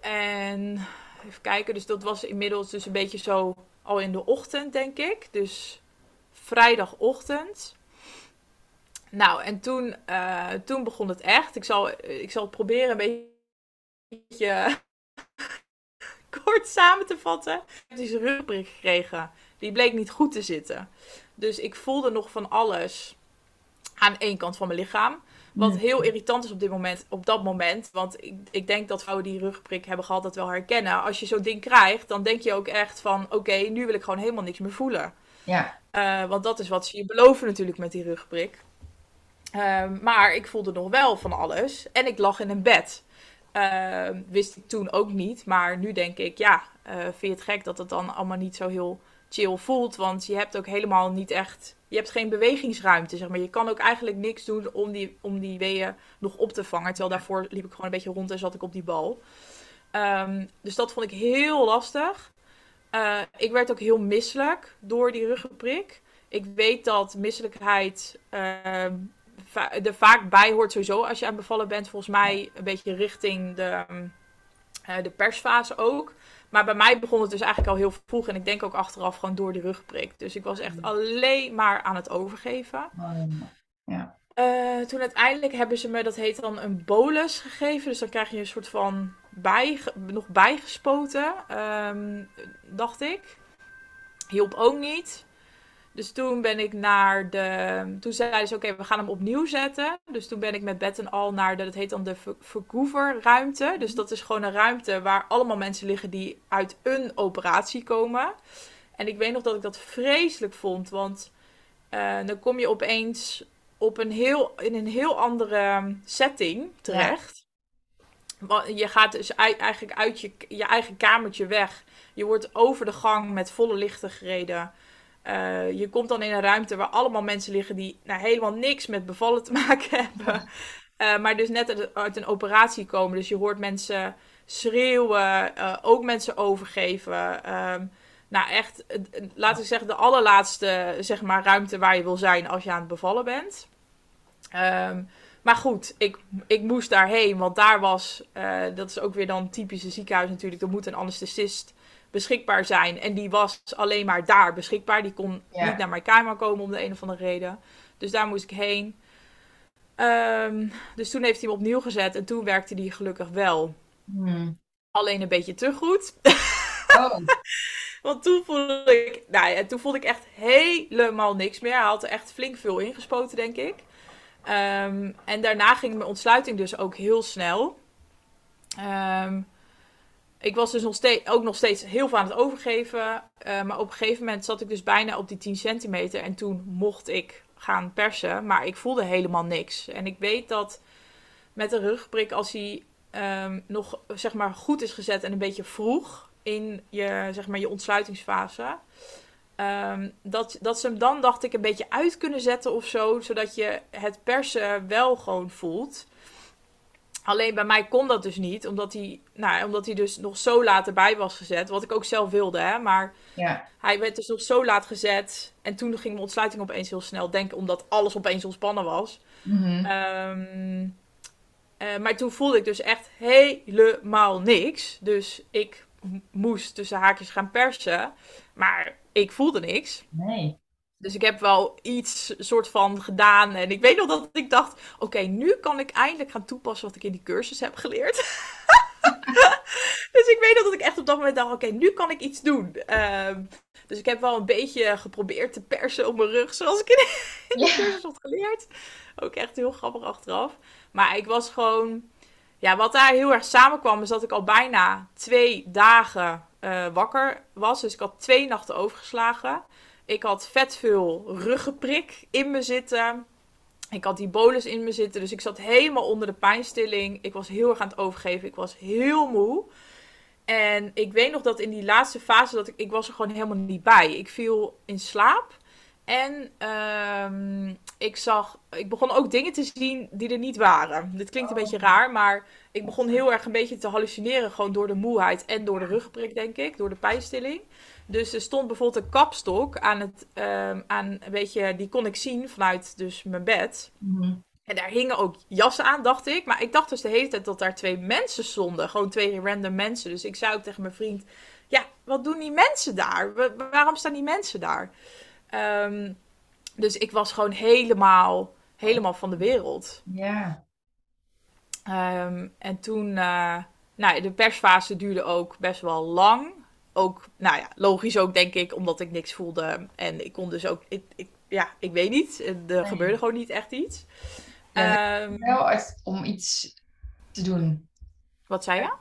En even kijken, dus dat was inmiddels dus een beetje zo al in de ochtend, denk ik. Dus vrijdagochtend. Nou, en toen, uh, toen begon het echt. Ik zal, ik zal het proberen een beetje kort samen te vatten. Ik heb deze rugprik gekregen. Die bleek niet goed te zitten. Dus ik voelde nog van alles aan één kant van mijn lichaam. Wat heel irritant is op dit moment, op dat moment. Want ik, ik denk dat vrouwen die rugprik hebben gehad dat wel herkennen. Als je zo'n ding krijgt, dan denk je ook echt van... Oké, nu wil ik gewoon helemaal niks meer voelen. Ja. Uh, want dat is wat ze je beloven natuurlijk met die rugprik. Uh, maar ik voelde nog wel van alles. En ik lag in een bed. Uh, wist ik toen ook niet. Maar nu denk ik, ja, eh, vind je het gek dat het dan allemaal niet zo heel chill voelt? Want je hebt ook helemaal niet echt je hebt geen bewegingsruimte, zeg maar. Je kan ook eigenlijk niks doen om die, om die weeën nog op te vangen. Terwijl daarvoor liep ik gewoon een beetje rond en zat ik op die bal. Um, dus dat vond ik heel lastig. Uh, ik werd ook heel misselijk door die ruggenprik. Ik weet dat misselijkheid uh, er vaak bij hoort sowieso als je aan bevallen bent. Volgens mij een beetje richting de, uh, de persfase ook. Maar bij mij begon het dus eigenlijk al heel vroeg. En ik denk ook achteraf gewoon door die rugprik. Dus ik was echt alleen maar aan het overgeven. Ja. Uh, toen uiteindelijk hebben ze me, dat heet dan een bolus gegeven. Dus dan krijg je een soort van bij, nog bijgespoten, um, dacht ik. Hielp ook niet. Dus toen ben ik naar de. Toen zeiden ze: Oké, we gaan hem opnieuw zetten. Dus toen ben ik met bed en al naar de. Dat heet dan de Vancouver-ruimte. Dus dat is gewoon een ruimte waar allemaal mensen liggen die uit een operatie komen. En ik weet nog dat ik dat vreselijk vond. Want uh, dan kom je opeens op een heel, in een heel andere setting terecht. Je gaat dus eigenlijk uit je, je eigen kamertje weg. Je wordt over de gang met volle lichten gereden. Uh, je komt dan in een ruimte waar allemaal mensen liggen die nou, helemaal niks met bevallen te maken hebben. Uh, maar dus net uit een operatie komen. Dus je hoort mensen schreeuwen, uh, ook mensen overgeven. Um, nou, echt, laten we zeggen, de allerlaatste zeg maar, ruimte waar je wil zijn als je aan het bevallen bent. Um, maar goed, ik, ik moest daarheen, want daar was, dat is ook weer dan typische ziekenhuis natuurlijk, er moet een anesthesist beschikbaar zijn. En die was alleen maar daar beschikbaar. Die kon ja. niet naar mijn kamer komen om de een of andere reden. Dus daar moest ik heen. Um, dus toen heeft hij hem opnieuw gezet en toen werkte die gelukkig wel. Hmm. Alleen een beetje te goed. Oh. Want toen voelde ik, nou ja, toen voelde ik echt helemaal niks meer. Hij had er echt flink veel ingespoten, denk ik. Um, en daarna ging mijn ontsluiting dus ook heel snel. Um, ik was dus nog ook nog steeds heel veel aan het overgeven. Uh, maar op een gegeven moment zat ik dus bijna op die 10 centimeter. En toen mocht ik gaan persen. Maar ik voelde helemaal niks. En ik weet dat met een rugprik, als hij nog zeg maar, goed is gezet en een beetje vroeg in je, zeg maar, je ontsluitingsfase. Um, dat, dat ze hem dan, dacht ik, een beetje uit kunnen zetten of zo. Zodat je het persen wel gewoon voelt. Alleen bij mij kon dat dus niet, omdat hij, nou, omdat hij dus nog zo laat erbij was gezet. Wat ik ook zelf wilde, hè. Maar ja. hij werd dus nog zo laat gezet. En toen ging mijn ontsluiting opeens heel snel. Denk omdat alles opeens ontspannen was. Mm -hmm. um, uh, maar toen voelde ik dus echt helemaal niks. Dus ik moest tussen haakjes gaan persen. Maar ik voelde niks. Nee. Dus ik heb wel iets soort van gedaan. En ik weet nog dat ik dacht: oké, okay, nu kan ik eindelijk gaan toepassen wat ik in die cursus heb geleerd. dus ik weet nog dat ik echt op dat moment dacht: oké, okay, nu kan ik iets doen. Uh, Dus ik heb wel een beetje geprobeerd te persen op mijn rug, zoals ik in de, Ja. cursus had geleerd. Ook echt heel grappig achteraf. Maar ik was gewoon... Ja, wat daar heel erg samenkwam, is dat ik al bijna twee dagen eh, wakker was. Dus ik had twee nachten overgeslagen. Ik had vet veel ruggenprik in me zitten. Ik had die bolus in me zitten. Dus ik zat helemaal onder de pijnstilling. Ik was heel erg aan het overgeven. Ik was heel moe. En ik weet nog dat in die laatste fase dat ik, ik was er gewoon helemaal niet bij. Ik viel in slaap. En ehm, ik zag, ik begon ook dingen te zien die er niet waren. Dit klinkt een Oh. beetje raar, maar ik begon heel erg een beetje te hallucineren. Gewoon door de moeheid en door de ruggenprik, denk ik. Door de pijnstilling. Dus er stond bijvoorbeeld een kapstok aan het, ehm, aan, weet je, die kon ik zien vanuit dus mijn bed. Mhm. En daar hingen ook jassen aan, dacht ik. Maar ik dacht dus de hele tijd dat daar twee mensen stonden. Gewoon twee random mensen. Dus ik zei ook tegen mijn vriend: Ja, wat doen die mensen daar? Wa- waarom staan die mensen daar? Ehm, dus ik was gewoon helemaal, helemaal van de wereld. Ja. Ehm, en toen, eh, nou, de persfase duurde ook best wel lang. Ook, nou ja, logisch ook denk ik, omdat ik niks voelde. En ik kon dus ook, ik, ik, ja, ik weet niet. Er Nee. gebeurde gewoon niet echt iets. Ja, Ehm, Wel uit- om iets te doen. wat zei je?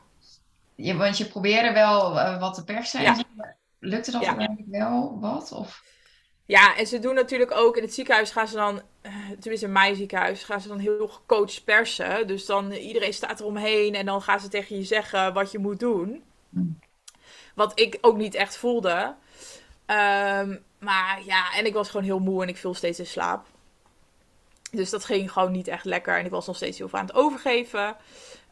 Je, want je probeerde wel eh, wat te persen en Ja. lukte dat Ja. uiteindelijk wel wat? Of... Ja, en ze doen natuurlijk ook in het ziekenhuis gaan ze dan, eh, tenminste in mijn ziekenhuis, gaan ze dan heel gecoacht persen. Dus dan iedereen staat eromheen en dan gaan ze tegen je zeggen wat je moet doen. Mm. Wat ik ook niet echt voelde. Ehm, maar ja, en ik was gewoon heel moe en ik viel steeds in slaap. Dus dat ging gewoon niet echt lekker en ik was nog steeds heel veel aan het overgeven.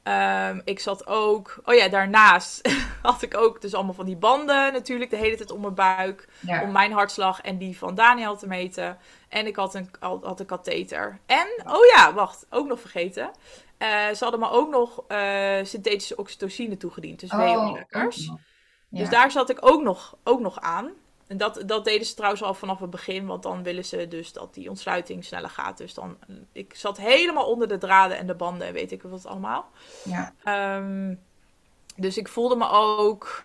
Ehm, ik zat ook, oh ja, daarnaast had ik ook dus allemaal van die banden natuurlijk de hele tijd om mijn buik Ja. om mijn hartslag en die van Daniel te meten. En ik had een, had een katheter. En, oh ja, wacht, ook nog vergeten. Eh, ze hadden me ook nog eh, synthetische oxytocine toegediend, dus Oh, nog. Dus daar zat ik ook nog, ook nog aan. En dat, dat deden ze trouwens al vanaf het begin, want dan willen ze dus dat die ontsluiting sneller gaat. Dus dan, ik zat helemaal onder de draden en de banden en weet ik wat allemaal. Ja. Ehm, dus ik voelde me ook.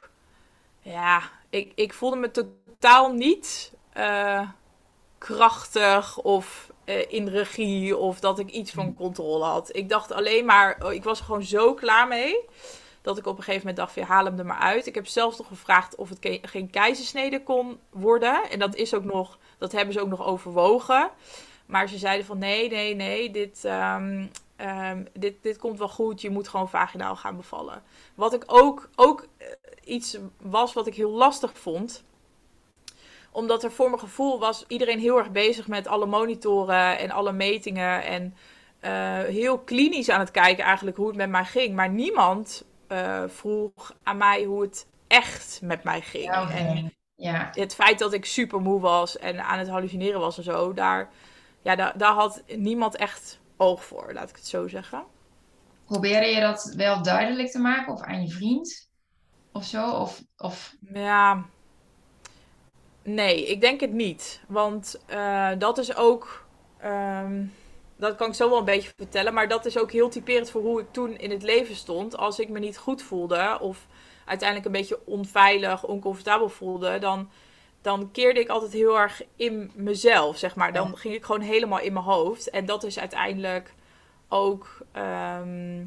Ja, ik, ik voelde me totaal niet eh, krachtig of eh, in regie of dat ik iets van controle had. Ik dacht alleen maar, oh, ik was er gewoon zo klaar mee. Dat ik op een gegeven moment dacht, ja, haal hem er maar uit. Ik heb zelfs nog gevraagd of het geen keizersnede kon worden. En dat is ook nog, dat hebben ze ook nog overwogen. Maar ze zeiden van nee, nee, nee, dit, ehm, ehm, dit, dit komt wel goed. Je moet gewoon vaginaal gaan bevallen. Wat ik ook, ook eh, iets was wat ik heel lastig vond. Omdat er voor mijn gevoel was iedereen heel erg bezig met alle monitoren en alle metingen. En eh, heel klinisch aan het kijken eigenlijk hoe het met mij ging. Maar niemand eh, vroeg aan mij hoe het echt met mij ging. Ja. En Ja. het feit dat ik super moe was en aan het hallucineren was en zo, daar, ja, daar, daar had niemand echt oog voor, laat ik het zo zeggen. Probeerde je dat wel duidelijk te maken of aan je vriend of zo? Of, of... Ja, nee, ik denk het niet. Want eh, dat is ook, ehm, dat kan ik zo wel een beetje vertellen, maar dat is ook heel typerend voor hoe ik toen in het leven stond. Als ik me niet goed voelde of uiteindelijk een beetje onveilig, oncomfortabel voelde, dan, dan keerde ik altijd heel erg in mezelf, zeg maar. Dan ging ik gewoon helemaal in mijn hoofd. En dat is uiteindelijk ook ehm,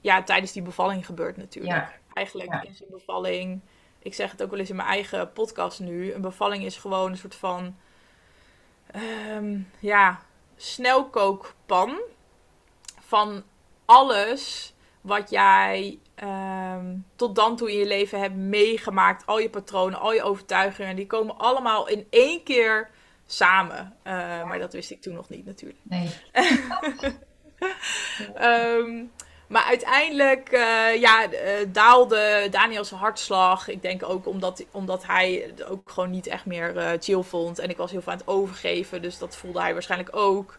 ja, tijdens die bevalling gebeurd natuurlijk. Ja. Eigenlijk Ja. is een bevalling, ik zeg het ook wel eens in mijn eigen podcast nu, een bevalling is gewoon een soort van, ehm, ja, snelkookpan van alles wat jij ehm, tot dan toe in je leven hebt meegemaakt. Al je patronen, al je overtuigingen, die komen allemaal in één keer samen. Eh, Maar dat wist ik toen nog niet natuurlijk. Nee. Ehm, maar uiteindelijk eh, ja, eh, daalde Daniels hartslag. Ik denk ook omdat, omdat hij het ook gewoon niet echt meer eh, chill vond. En ik was heel veel aan het overgeven, dus dat voelde hij waarschijnlijk ook.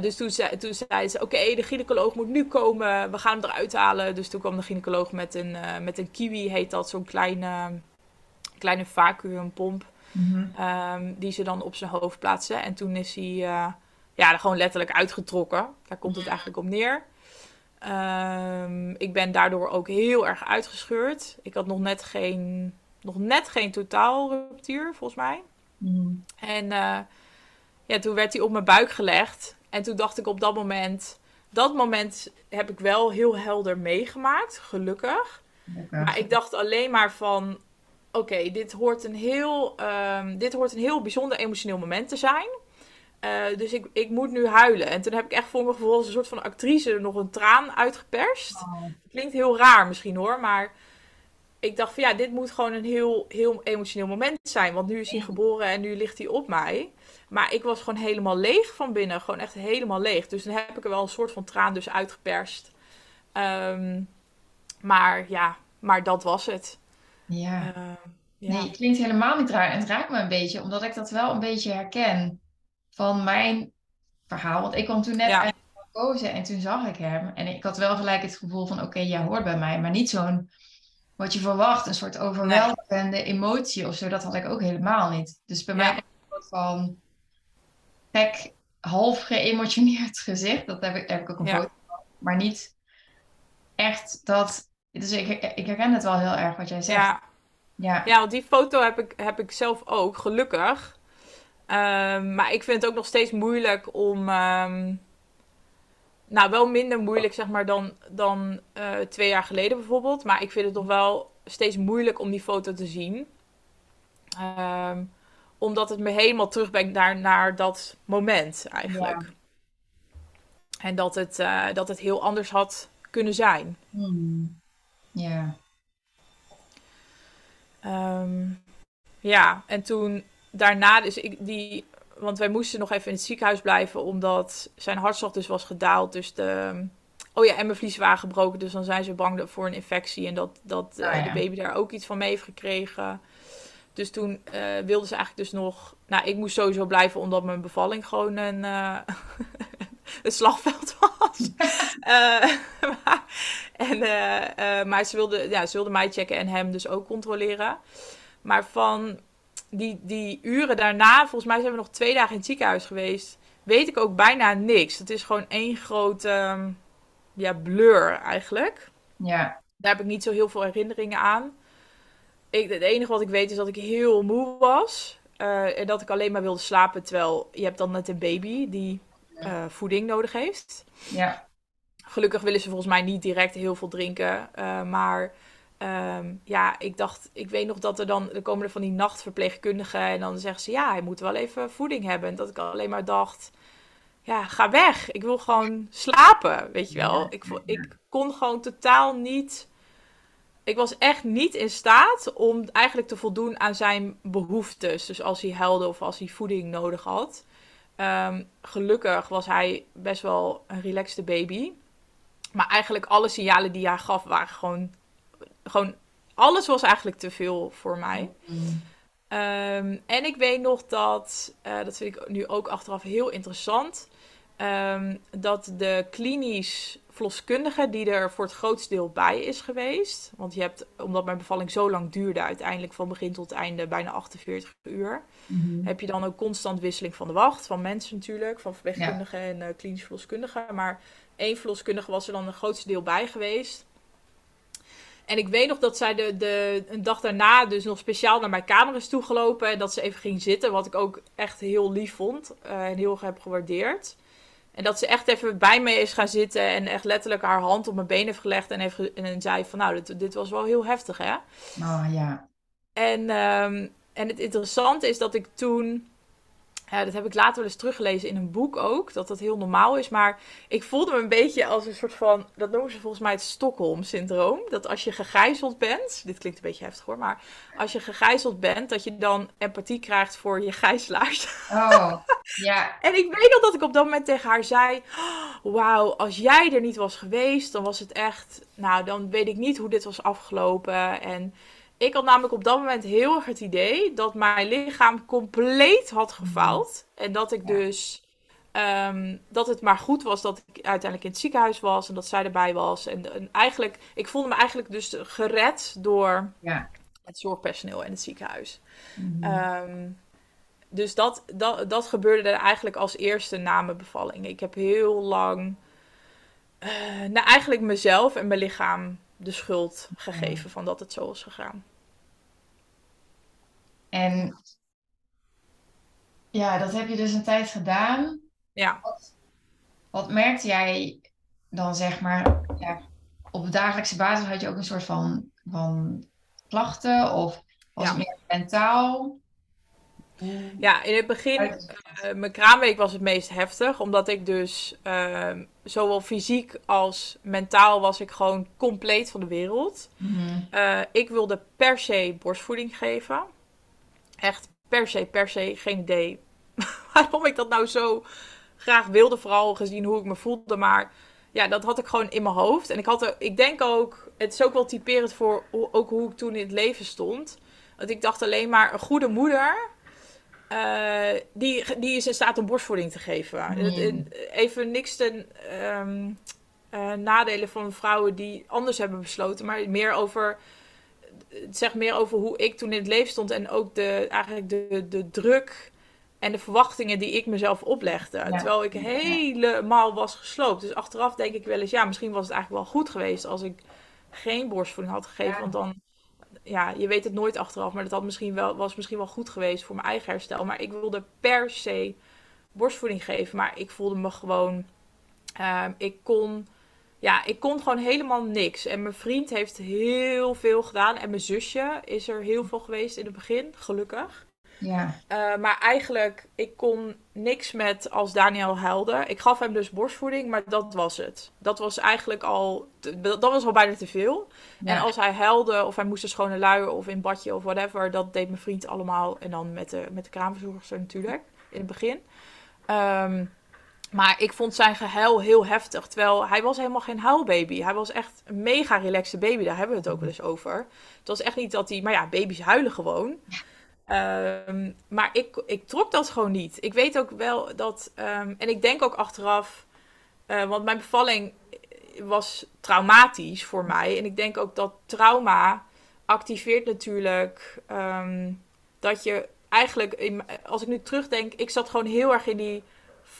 Dus toen, zei, toen zei ze, oké, de gynaecoloog moet nu komen. We gaan hem eruit halen. Dus toen kwam de gynaecoloog met een, met een kiwi, heet dat. Zo'n kleine, kleine vacuümpomp. Mhm. Ehm, die ze dan op zijn hoofd plaatsen. En toen is hij ja, er gewoon letterlijk uitgetrokken. Daar komt het eigenlijk op neer. Ehm, ik ben daardoor ook heel erg uitgescheurd. Ik had nog net geen nog net geen totaalruptuur, volgens mij. Mm. En eh, ja, toen werd hij op mijn buik gelegd. En toen dacht ik op dat moment... Dat moment heb ik wel heel helder meegemaakt, gelukkig. Lekker. Maar ik dacht alleen maar van... Oké, dit hoort een heel, ehm, dit hoort een heel bijzonder emotioneel moment te zijn. Eh, dus ik, ik moet nu huilen. En toen heb ik echt voor mijn gevoel als een soort van actrice nog een traan uitgeperst. Oh, Klinkt heel raar misschien hoor, maar ik dacht van ja, dit moet gewoon een heel, heel emotioneel moment zijn. Want nu is hij geboren en nu ligt hij op mij. Maar ik was gewoon helemaal leeg van binnen. Gewoon echt helemaal leeg. Dus dan heb ik er wel een soort van traan dus uitgeperst. Ehm, maar ja, maar dat was het. ja. Ehm, ja. Nee, het klinkt helemaal niet raar. En het raakt me een beetje, omdat ik dat wel een beetje herken van mijn verhaal. Want ik kwam toen net Ja. uit en toen zag ik hem. En ik had wel gelijk het gevoel van, oké, jij hoort bij mij. Maar niet zo'n, wat je verwacht, een soort overweldigende emotie of zo. Dat had ik ook helemaal niet. Dus bij Ja. mij was het een soort van gek, half geëmotioneerd gezicht. Dat heb ik, daar heb ik ook een Ja. foto van. Maar niet echt dat... Dus ik, ik herken het wel heel erg wat jij zegt. Ja, Ja. Ja, want die foto heb ik, heb ik zelf ook, gelukkig. Ehm, maar ik vind het ook nog steeds moeilijk om. ehm, nou, wel minder moeilijk, zeg maar, dan, dan eh, twee jaar geleden bijvoorbeeld. Maar ik vind het nog wel steeds moeilijk om die foto te zien. Ehm, omdat het me helemaal terugbrengt naar, naar dat moment eigenlijk. En dat het, eh, dat het heel anders had kunnen zijn. Hmm. Ja. Ja, en toen daarna, dus ik die, want wij moesten nog even in het ziekenhuis blijven, omdat zijn hartslag dus was gedaald. Dus de, oh ja, en mijn vlies waren gebroken, dus dan zijn ze bang voor een infectie en dat, dat eh, Oh ja. de baby daar ook iets van mee heeft gekregen. Dus toen eh, wilden ze eigenlijk dus nog, nou, ik moest sowieso blijven omdat mijn bevalling gewoon een, eh, een slagveld was. Eh, maar, en, eh, eh, maar ze wilden, ja, ze wilden mij checken en hem dus ook controleren. Maar van die, die uren daarna, volgens mij zijn we nog twee dagen in het ziekenhuis geweest, weet ik ook bijna niks. Het is gewoon één grote ehm, ja, blur eigenlijk. Ja. Daar heb ik niet zo heel veel herinneringen aan. Ik, het enige wat ik weet is dat ik heel moe was. eh, en dat ik alleen maar wilde slapen. Terwijl je hebt dan net een baby die eh, voeding nodig heeft. Ja. Gelukkig willen ze volgens mij niet direct heel veel drinken. eh, maar ehm, ja, ik dacht, ik weet nog dat er dan, er komen er van die nachtverpleegkundigen. En dan zeggen ze, ja, hij moet wel even voeding hebben. En dat ik alleen maar dacht, ja, ga weg. Ik wil gewoon slapen, weet je wel. Ik, ik kon gewoon totaal niet, ik was echt niet in staat om eigenlijk te voldoen aan zijn behoeftes. Dus als hij huilde of als hij voeding nodig had. Ehm, gelukkig was hij best wel een relaxte baby. Maar eigenlijk alle signalen die hij gaf waren gewoon... gewoon alles was eigenlijk te veel voor mij. Hmm. Ehm, en ik weet nog dat, eh, dat vind ik nu ook achteraf heel interessant, ehm, dat de klinisch verloskundige die er voor het grootste deel bij is geweest, want je hebt, omdat mijn bevalling zo lang duurde, uiteindelijk van begin tot einde bijna 48 uur, Mhm. heb je dan ook constant wisseling van de wacht, van mensen natuurlijk, van verpleegkundigen en eh, klinisch verloskundigen. Maar één verloskundige was er dan een grootste deel bij geweest. En ik weet nog dat zij de, de, een dag daarna dus nog speciaal naar mijn kamer is toegelopen. En dat ze even ging zitten, wat ik ook echt heel lief vond eh, en heel erg heb gewaardeerd. En dat ze echt even bij me is gaan zitten en echt letterlijk haar hand op mijn been heeft gelegd. En, heeft ge- en zei van nou, dit, dit was wel heel heftig hè. Oh ja. En, ehm, en het interessante is dat ik toen. Ja, dat heb ik later wel eens teruggelezen in een boek ook. Dat dat heel normaal is. Maar ik voelde me een beetje als een soort van. Dat noemen ze volgens mij het Stockholm-syndroom. Dat als je gegijzeld bent. Dit klinkt een beetje heftig hoor. Maar als je gegijzeld bent. Dat je dan empathie krijgt voor je gijzelaars. Oh, ja. En ik weet nog dat ik op dat moment tegen haar zei: "Oh, Wauw, als jij er niet was geweest, dan was het echt. Nou, dan weet ik niet hoe dit was afgelopen. En ik had namelijk op dat moment heel erg het idee dat mijn lichaam compleet had gefaald. En dat ik dus. ehm, dat het maar goed was dat ik uiteindelijk in het ziekenhuis was en dat zij erbij was. En, en eigenlijk, ik voelde me eigenlijk dus gered door Ja. het zorgpersoneel en het ziekenhuis. Mhm. Ehm, dus dat, dat, dat gebeurde er eigenlijk als eerste na mijn bevalling. Ik heb heel lang, eh, nou eigenlijk mezelf en mijn lichaam de schuld gegeven van dat het zo was gegaan. En ja, dat heb je dus een tijd gedaan. Ja. Wat, wat merkte jij dan, zeg maar, ja, op dagelijkse basis had je ook een soort van, van klachten of was Ja. het meer mentaal? Ja, in het begin, eh, mijn kraamweek was het meest heftig, omdat ik dus ehm, zowel fysiek als mentaal was ik gewoon compleet van de wereld. Mhm. Eh, ik wilde per se borstvoeding geven. Echt per se, per se, geen idee waarom ik dat nou zo graag wilde, vooral gezien hoe ik me voelde. Maar ja, dat had ik gewoon in mijn hoofd. En ik, had er, ik denk ook, het is ook wel typerend voor hoe, ook hoe ik toen in het leven stond. Dat ik dacht alleen maar, een goede moeder, eh, die, die is in staat om borstvoeding te geven. Mm. Even niks ten ehm, eh, nadelen van vrouwen die anders hebben besloten, maar meer over het zegt meer over hoe ik toen in het leven stond en ook de, eigenlijk de, de druk en de verwachtingen die ik mezelf oplegde. Terwijl ik helemaal was gesloopt. Dus achteraf denk ik wel eens, ja, misschien was het eigenlijk wel goed geweest als ik geen borstvoeding had gegeven. Ja. Want dan, ja, je weet het nooit achteraf, maar dat had misschien wel, was misschien wel goed geweest voor mijn eigen herstel. Maar ik wilde per se borstvoeding geven, maar ik voelde me gewoon, ehm, ik kon ja, ik kon gewoon helemaal niks. En mijn vriend heeft heel veel gedaan. En mijn zusje is er heel veel geweest in het begin, gelukkig. Ja, Uh, maar eigenlijk, ik kon niks met als Daniel huilde. Ik gaf hem dus borstvoeding, maar dat was het. Dat was eigenlijk al, dat was al bijna te veel. ja. En als hij huilde of hij moest een schone luier of in badje of whatever, dat deed mijn vriend allemaal. En dan met de, met de kraamverzorgster natuurlijk, in het begin. Ehm, maar ik vond zijn gehuil heel heftig. Terwijl hij was helemaal geen huilbaby. Hij was echt een mega relaxte baby. Daar hebben we het ook wel eens over. Het was echt niet dat hij... Maar ja, baby's huilen gewoon. Ehm, maar ik, ik trok dat gewoon niet. Ik weet ook wel dat... ehm, en ik denk ook achteraf... eh, want mijn bevalling was traumatisch voor mij. En ik denk ook dat trauma activeert natuurlijk... ehm, dat je eigenlijk... in- als ik nu terugdenk... Ik zat gewoon heel erg in die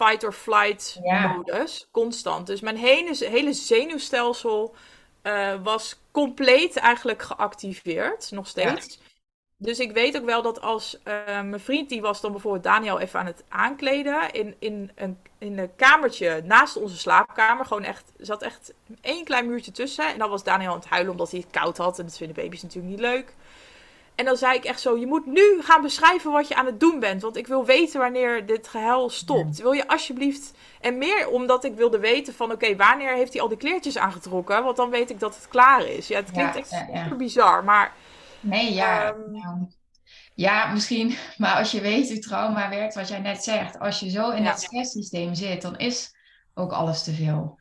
fight or flight Ja. modus. Constant. Dus mijn hele, hele zenuwstelsel eh, was compleet eigenlijk geactiveerd. Nog steeds. Dus ik weet ook wel dat als eh, mijn vriend, die was dan bijvoorbeeld Daniel even aan het aankleden. In, in, een, in een kamertje naast onze slaapkamer. Gewoon echt, zat echt één klein muurtje tussen. En dan was Daniel aan het huilen omdat hij het koud had. En dat vinden baby's natuurlijk niet leuk. En dan zei ik echt zo: Je moet nu gaan beschrijven wat je aan het doen bent. Want ik wil weten wanneer dit gehuil stopt. Wil je alsjeblieft. En meer omdat ik wilde weten: van oké, wanneer heeft hij al die kleertjes aangetrokken? Want dan weet ik dat het klaar is. Ja, het klinkt Ja, echt ja, ja. super bizar. Maar Nee, ja. Ehm. nou, ja, misschien. Maar als je weet hoe trauma werkt, wat jij net zegt. Als je zo in Ja. dat stresssysteem zit, dan is ook alles te veel.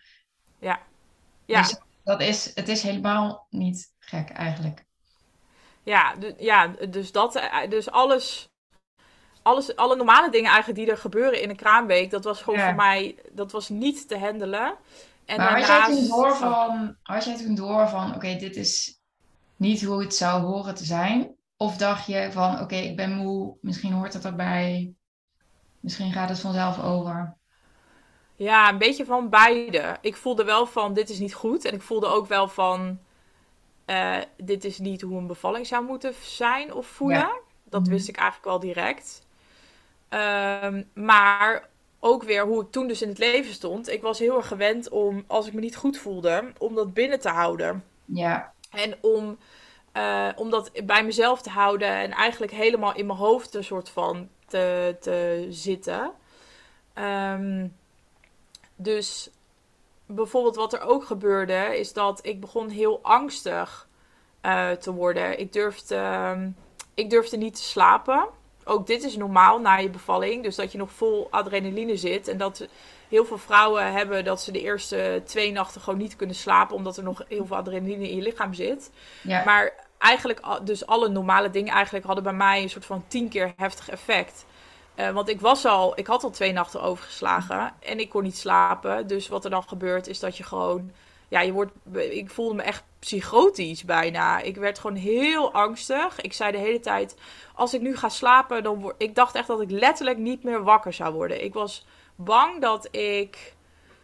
ja, Dus dat is, het is helemaal niet gek eigenlijk. Ja, ja, dus dat. eh, Dus alles. Alles, alle normale dingen eigenlijk die er gebeuren in een kraamweek, dat was gewoon Ja. voor mij, dat was niet te handelen. En Maar had jij toen door van, had jij toen door van, oké, dit is niet hoe het zou horen te zijn? Of dacht je van, oké, ik ben moe, misschien hoort het erbij, misschien gaat het vanzelf over? Ja, een beetje van beide. Ik voelde wel van dit is niet goed. En ik voelde ook wel van eh, dit is niet hoe een bevalling zou moeten zijn of voelen. Ja. Dat Mhm. wist ik eigenlijk wel direct. Ehm, maar ook weer hoe ik toen dus in het leven stond. Ik was heel erg gewend om, als ik me niet goed voelde, om dat binnen te houden. Ja, En om, eh, om dat bij mezelf te houden en eigenlijk helemaal in mijn hoofd een soort van te, te zitten. Ehm, dus bijvoorbeeld wat er ook gebeurde, is dat ik begon heel angstig eh, te worden. Ik durfde, ehm, ik durfde niet te slapen. Ook dit is normaal na je bevalling. Dus dat je nog vol adrenaline zit. En dat heel veel vrouwen hebben dat ze de eerste twee nachten gewoon niet kunnen slapen. Omdat er nog heel veel adrenaline in je lichaam zit. ja, Maar eigenlijk, dus alle normale dingen eigenlijk hadden bij mij een soort van tien keer heftig effect. Eh, want ik was al, ik had al twee nachten overgeslagen en ik kon niet slapen. Dus wat er dan gebeurt is dat je gewoon, ja, je wordt, ik voelde me echt psychotisch bijna. Ik werd gewoon heel angstig. Ik zei de hele tijd, als ik nu ga slapen, dan word, ik dacht echt dat ik letterlijk niet meer wakker zou worden. Ik was bang dat ik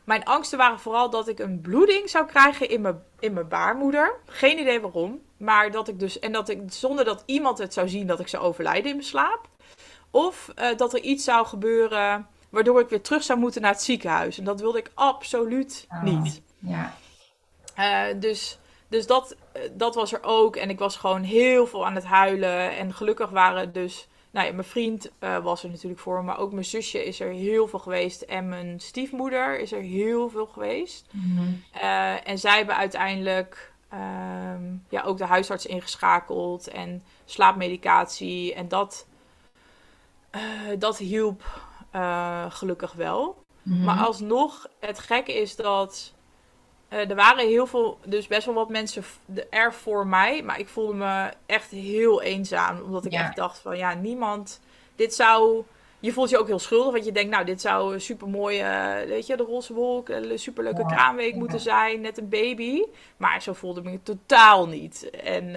mijn angsten waren vooral dat ik een bloeding zou krijgen in mijn, in mijn baarmoeder. Geen idee waarom. Maar dat ik dus, en dat ik zonder dat iemand het zou zien, dat ik zou overlijden in mijn slaap. Of uh, dat er iets zou gebeuren waardoor ik weer terug zou moeten naar het ziekenhuis. En dat wilde ik absoluut oh, niet. Ja. Uh, dus dus dat, dat was er ook. En ik was gewoon heel veel aan het huilen. En gelukkig waren dus nou ja, mijn vriend uh, was er natuurlijk voor, maar ook mijn zusje is er heel veel geweest. En mijn stiefmoeder is er heel veel geweest. Mm uh, en zij hebben uiteindelijk um, ja, ook de huisarts ingeschakeld en slaapmedicatie. En dat, uh, dat hielp gelukkig wel. Mm -hmm. Maar alsnog, het gekke is dat uh, er waren heel veel, dus best wel wat mensen er voor mij. Maar ik voelde me echt heel eenzaam. Omdat ik ja. echt dacht van ja, niemand. Dit zou. Je voelt je ook heel schuldig. Want je denkt, nou, dit zou een super mooie, weet je, de roze wolk, een superleuke ja. kraamweek ja. moeten zijn. Net een baby. Maar zo voelde ik me totaal niet. En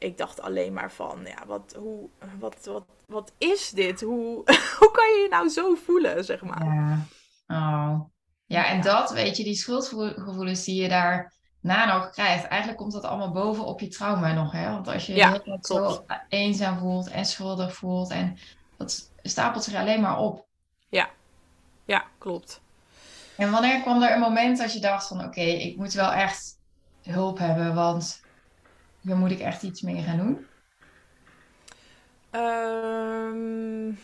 ik dacht alleen maar van, ja, wat, hoe, wat, wat, wat is dit? Hoe, hoe kan je je nou zo voelen, zeg maar? Ja. Oh. Ja, en dat, weet je, die schuldgevoelens die je daar na nog krijgt, eigenlijk komt dat allemaal boven op je trauma nog, hè? Want als je ja, je zo eenzaam voelt en schuldig voelt, en dat stapelt zich alleen maar op. Ja, ja, klopt. En wanneer kwam er een moment dat je dacht van, oké, okay, ik moet wel echt hulp hebben, want hier moet ik echt iets mee gaan doen? Um...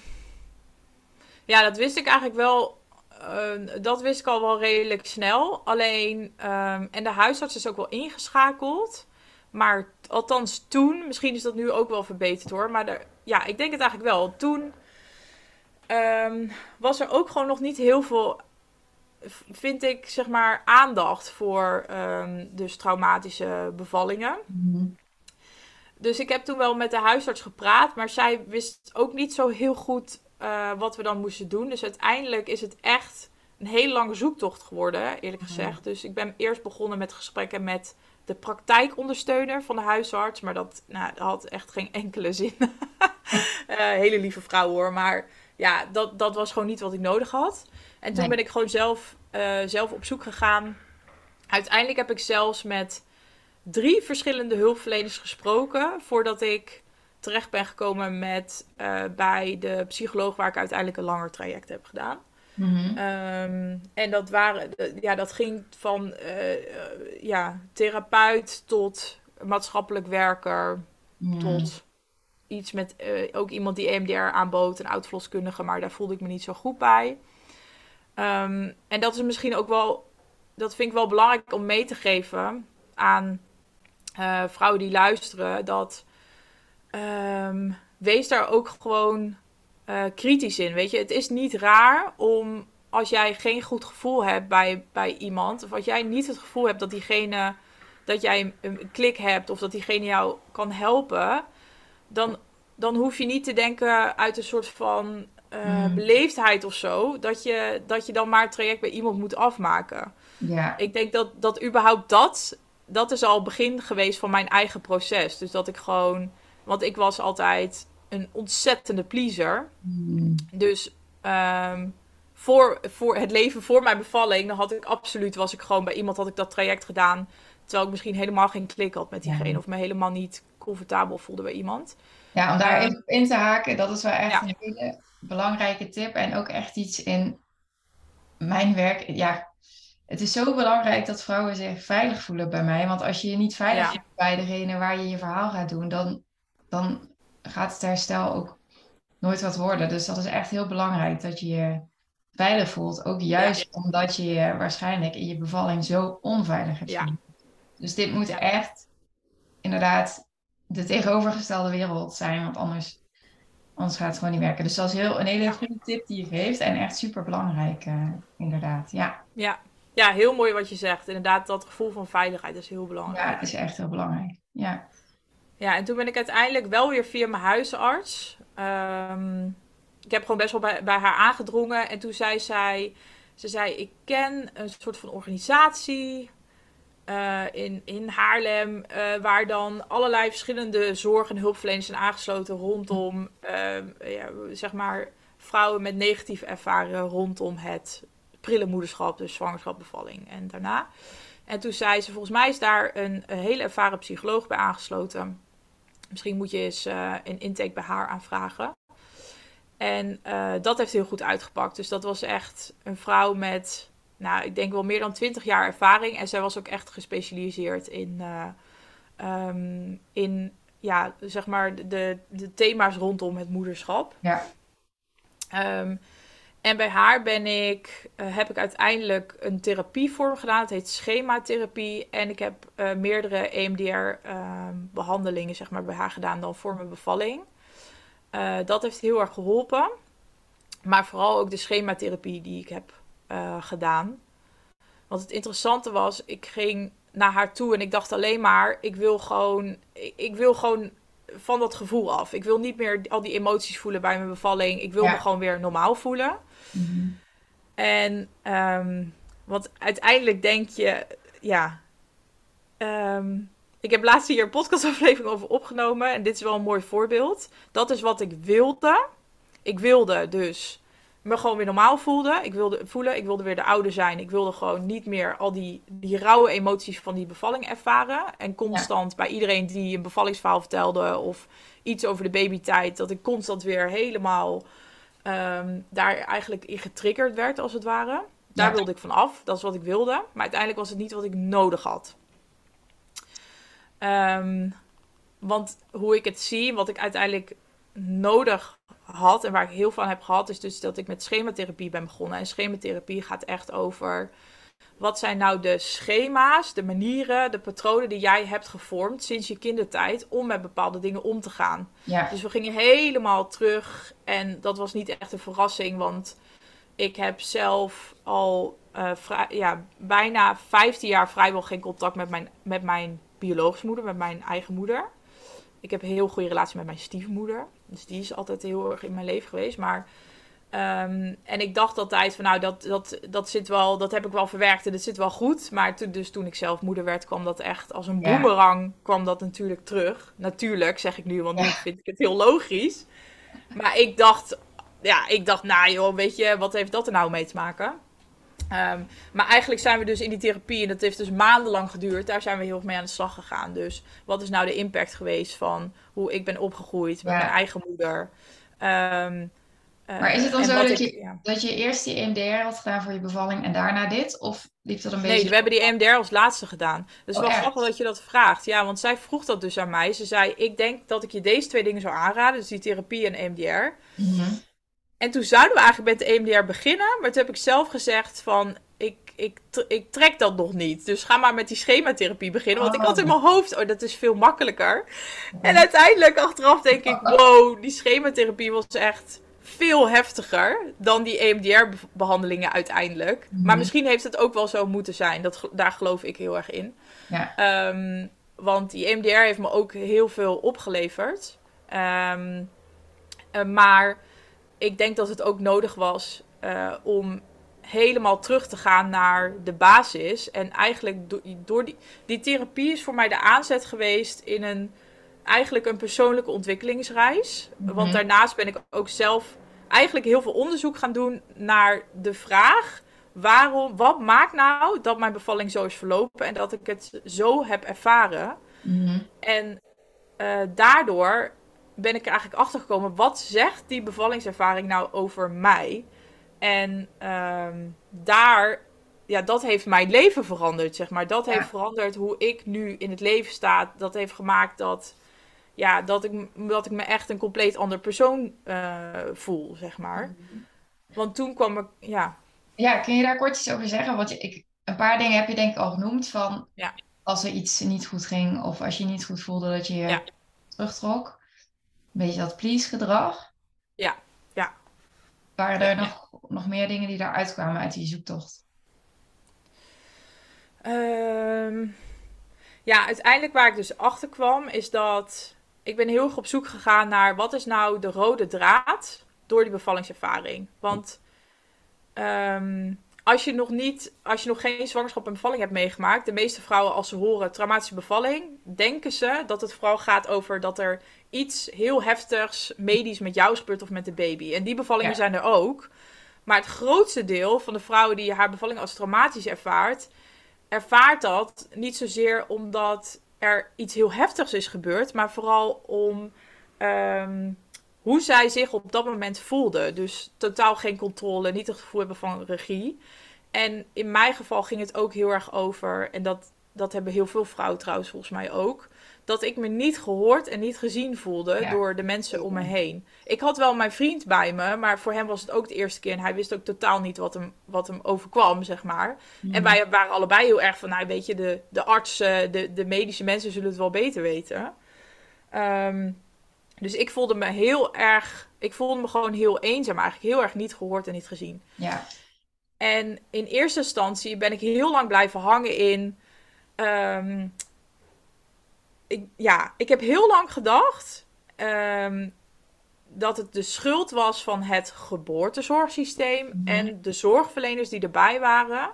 Ja, dat wist ik eigenlijk wel uh, dat wist ik al wel redelijk snel. Alleen, um, en de huisarts is ook wel ingeschakeld. Maar althans toen, misschien is dat nu ook wel verbeterd hoor. Maar ja, ik denk het eigenlijk wel. Toen was er ook gewoon nog niet heel veel, vind ik, zeg maar, aandacht voor um, dus traumatische bevallingen. Mm -hmm. Dus ik heb toen wel met de huisarts gepraat, maar zij wist ook niet zo heel goed uh, wat we dan moesten doen. Dus uiteindelijk is het echt een hele lange zoektocht geworden, eerlijk gezegd. Dus ik ben eerst begonnen met gesprekken met de praktijkondersteuner van de huisarts. Maar dat, nou, dat had echt geen enkele zin. uh, hele lieve vrouw hoor. Maar ja, dat, dat was gewoon niet wat ik nodig had. En toen nee. ben ik gewoon zelf, uh, zelf op zoek gegaan. Uiteindelijk heb ik zelfs met drie verschillende hulpverleners gesproken voordat ik terecht ben gekomen met, uh, bij de psycholoog waar ik uiteindelijk een langer traject heb gedaan. Mm -hmm. um, en dat, waren, ja, dat ging van uh, uh, ja, therapeut tot maatschappelijk werker mm. tot iets met ook iemand die EMDR aanbood, een oud-verloskundige, maar daar voelde ik me niet zo goed bij. Um, en dat is misschien ook wel, dat vind ik wel belangrijk om mee te geven aan vrouwen die luisteren, dat um, wees daar ook gewoon uh, kritisch in. Weet je, het is niet raar om als jij geen goed gevoel hebt bij, bij iemand, of als jij niet het gevoel hebt dat diegene dat jij een klik hebt of dat diegene jou kan helpen, dan, dan hoef je niet te denken uit een soort van uh, mm. beleefdheid of zo, dat je, dat je dan maar het traject bij iemand moet afmaken. Ja. Ik denk dat, dat überhaupt dat, dat is al het begin geweest van mijn eigen proces. Dus dat ik gewoon want ik was altijd een ontzettende pleaser. Mm. Dus um, voor, voor het leven voor mijn bevalling, dan had ik absoluut, was ik gewoon bij iemand, had ik dat traject gedaan. Terwijl ik misschien helemaal geen klik had met diegene. Ja. Of me helemaal niet comfortabel voelde bij iemand. Ja, om daar um, even in te haken, dat is wel echt ja. een hele belangrijke tip. En ook echt iets in mijn werk. Ja, het is zo belangrijk dat vrouwen zich veilig voelen bij mij. Want als je je niet veilig ja. voelt bij degene waar je je verhaal gaat doen, dan dan gaat het herstel ook nooit wat worden. Dus dat is echt heel belangrijk dat je je veilig voelt. Ook juist ja. omdat je je waarschijnlijk in je bevalling zo onveilig hebt. Ja. Dus dit moet echt inderdaad de tegenovergestelde wereld zijn. Want anders, anders gaat het gewoon niet werken. Dus dat is heel, een hele goede tip die je geeft. En echt super belangrijk, uh, inderdaad. Ja. ja. Ja, heel mooi wat je zegt. Inderdaad, dat gevoel van veiligheid is heel belangrijk. Ja, het is echt heel belangrijk. Ja. Ja, en toen ben ik uiteindelijk wel weer via mijn huisarts. Um, ik heb gewoon best wel bij, bij haar aangedrongen. En toen zei zij, ze zei, ik ken een soort van organisatie uh, in, in Haarlem, uh, waar dan allerlei verschillende zorg- en hulpverleners zijn aangesloten rondom, uh, ja, zeg maar, vrouwen met negatieve ervaringen rondom het prille moederschap, dus zwangerschap, bevalling en daarna. En toen zei ze, volgens mij is daar een, een hele ervaren psycholoog bij aangesloten. Misschien moet je eens een intake bij haar aanvragen. En dat heeft heel goed uitgepakt. Dus dat was echt een vrouw met, nou, ik denk wel meer dan 20 jaar ervaring. En zij was ook echt gespecialiseerd in, uh, um, in ja, zeg maar, de, de thema's rondom het moederschap. Ja. Um, en bij haar ben ik, uh, heb ik uiteindelijk een therapievorm gedaan. Het heet schematherapie. En ik heb uh, meerdere EMDR-behandelingen uh, zeg maar, bij haar gedaan dan voor mijn bevalling. Dat heeft heel erg geholpen. Maar vooral ook de schematherapie die ik heb uh, gedaan. Want het interessante was, ik ging naar haar toe en ik dacht alleen maar, ik wil gewoon, ik, wil gewoon van dat gevoel af. Ik wil niet meer al die emoties voelen bij mijn bevalling. Ik wil ja. me gewoon weer normaal voelen. Mm-hmm. En um, want uiteindelijk denk je, ja. Um, ik heb laatst hier een podcastaflevering over opgenomen. En dit is wel een mooi voorbeeld. Dat is wat ik wilde. Ik wilde dus me gewoon weer normaal voelde. Ik wilde voelen. Ik wilde weer de oude zijn. Ik wilde gewoon niet meer al die, die rauwe emoties van die bevalling ervaren. En constant ja. bij iedereen die een bevallingsverhaal vertelde. Of iets over de babytijd. Dat ik constant weer helemaal um, daar eigenlijk in getriggerd werd, als het ware. Daar ja. wilde ik van af. Dat is wat ik wilde. Maar uiteindelijk was het niet wat ik nodig had. Um, want hoe ik het zie, wat ik uiteindelijk nodig had en waar ik heel veel van heb gehad, is dus dat ik met schematherapie ben begonnen. En schematherapie gaat echt over wat zijn nou de schema's, de manieren, de patronen die jij hebt gevormd sinds je kindertijd om met bepaalde dingen om te gaan. Ja. Dus we gingen helemaal terug en dat was niet echt een verrassing, want ik heb zelf al uh, vrij, ja, bijna 15 jaar vrijwel geen contact met mijn, met mijn biologische moeder, met mijn eigen moeder. Ik heb een heel goede relatie met mijn stiefmoeder. Dus die is altijd heel erg in mijn leven geweest. Maar, um, en ik dacht altijd van nou, dat, dat, dat zit wel, dat heb ik wel verwerkt en dat zit wel goed. Maar to, dus toen ik zelf moeder werd, kwam dat echt als een boemerang, ja. kwam dat natuurlijk terug. Natuurlijk, zeg ik nu, want ja. nu vind ik het heel logisch. Maar ik dacht, ja, ik dacht, nou joh, weet je, wat heeft dat er nou mee te maken? Um, maar eigenlijk zijn we dus in die therapie, en dat heeft dus maandenlang geduurd, daar zijn we heel erg mee aan de slag gegaan. Dus wat is nou de impact geweest van hoe ik ben opgegroeid met ja. mijn eigen moeder? Um, uh, maar is het dan zo dat, ik, je, ja. dat je eerst die EMDR had gedaan voor je bevalling en daarna dit? Of liep dat een beetje... Nee, we hebben die EMDR als laatste gedaan. Dus oh, wel grappig dat je dat vraagt. Ja, want zij vroeg dat dus aan mij. Ze zei, ik denk dat ik je deze twee dingen zou aanraden, dus die therapie en EMDR. Mm -hmm. En toen zouden we eigenlijk met de EMDR beginnen. Maar toen heb ik zelf gezegd van... Ik, ik, ik trek dat nog niet. Dus ga maar met die schematherapie beginnen. Want ik had in mijn hoofd... Oh, dat is veel makkelijker. En uiteindelijk achteraf denk ik... Wow, die schematherapie was echt veel heftiger dan die EMDR-behandelingen uiteindelijk. Mm. Maar misschien heeft het ook wel zo moeten zijn. Dat, daar geloof ik heel erg in. Ja. Um, want die EMDR heeft me ook heel veel opgeleverd. Um, uh, maar ik denk dat het ook nodig was uh, om helemaal terug te gaan naar de basis. En eigenlijk do door die, die therapie is voor mij de aanzet geweest in een eigenlijk een persoonlijke ontwikkelingsreis. Mm -hmm. Want daarnaast ben ik ook zelf eigenlijk heel veel onderzoek gaan doen naar de vraag. Waarom, wat maakt nou dat mijn bevalling zo is verlopen en dat ik het zo heb ervaren? Mm -hmm. En uh, daardoor ben ik er eigenlijk achter gekomen. Wat zegt die bevallingservaring nou over mij? En um, daar, ja, dat heeft mijn leven veranderd, zeg maar. Dat ja. heeft veranderd hoe ik nu in het leven sta. Dat heeft gemaakt dat, ja, dat, ik, dat ik me echt een compleet ander persoon uh, voel, zeg maar. Mm -hmm. Want toen kwam ik, ja. Ja, kun je daar kort iets over zeggen? Want ik, een paar dingen heb je denk ik al genoemd van... Ja. Als er iets niet goed ging of als je niet goed voelde dat je je ja. terugtrok. Een beetje dat please gedrag. Ja, ja. Waren er nog, nog meer dingen die daaruit kwamen uit die zoektocht? Um, ja, uiteindelijk waar ik dus achter kwam is dat ik ben heel erg op zoek gegaan naar wat is nou de rode draad door die bevallingservaring. Want um, als je nog niet, als je nog geen zwangerschap en bevalling hebt meegemaakt, de meeste vrouwen als ze horen traumatische bevalling, denken ze dat het vooral gaat over dat er iets heel heftigs medisch met jou is gebeurd of met de baby. En die bevallingen ja. zijn er ook. Maar het grootste deel van de vrouwen die haar bevalling als traumatisch ervaart, ervaart dat niet zozeer omdat er iets heel heftigs is gebeurd, maar vooral om ehm, hoe zij zich op dat moment voelde. Dus totaal geen controle, niet het gevoel hebben van regie. En in mijn geval ging het ook heel erg over, en dat, dat hebben heel veel vrouwen trouwens volgens mij ook, dat ik me niet gehoord en niet gezien voelde door de mensen om me heen. Ik had wel mijn vriend bij me, maar voor hem was het ook de eerste keer en hij wist ook totaal niet wat hem, wat hem overkwam, zeg maar. En mhm. wij waren allebei heel erg van, nou weet je, de, de artsen, de, de medische mensen zullen het wel beter weten. Ehm, dus ik voelde me heel erg, ik voelde me gewoon heel eenzaam, eigenlijk heel erg niet gehoord en niet gezien. Ja. En in eerste instantie ben ik heel lang blijven hangen in. Ehm, ik, ja, ik heb heel lang gedacht ehm, dat het de schuld was van het geboortezorgsysteem mhm. en de zorgverleners die erbij waren.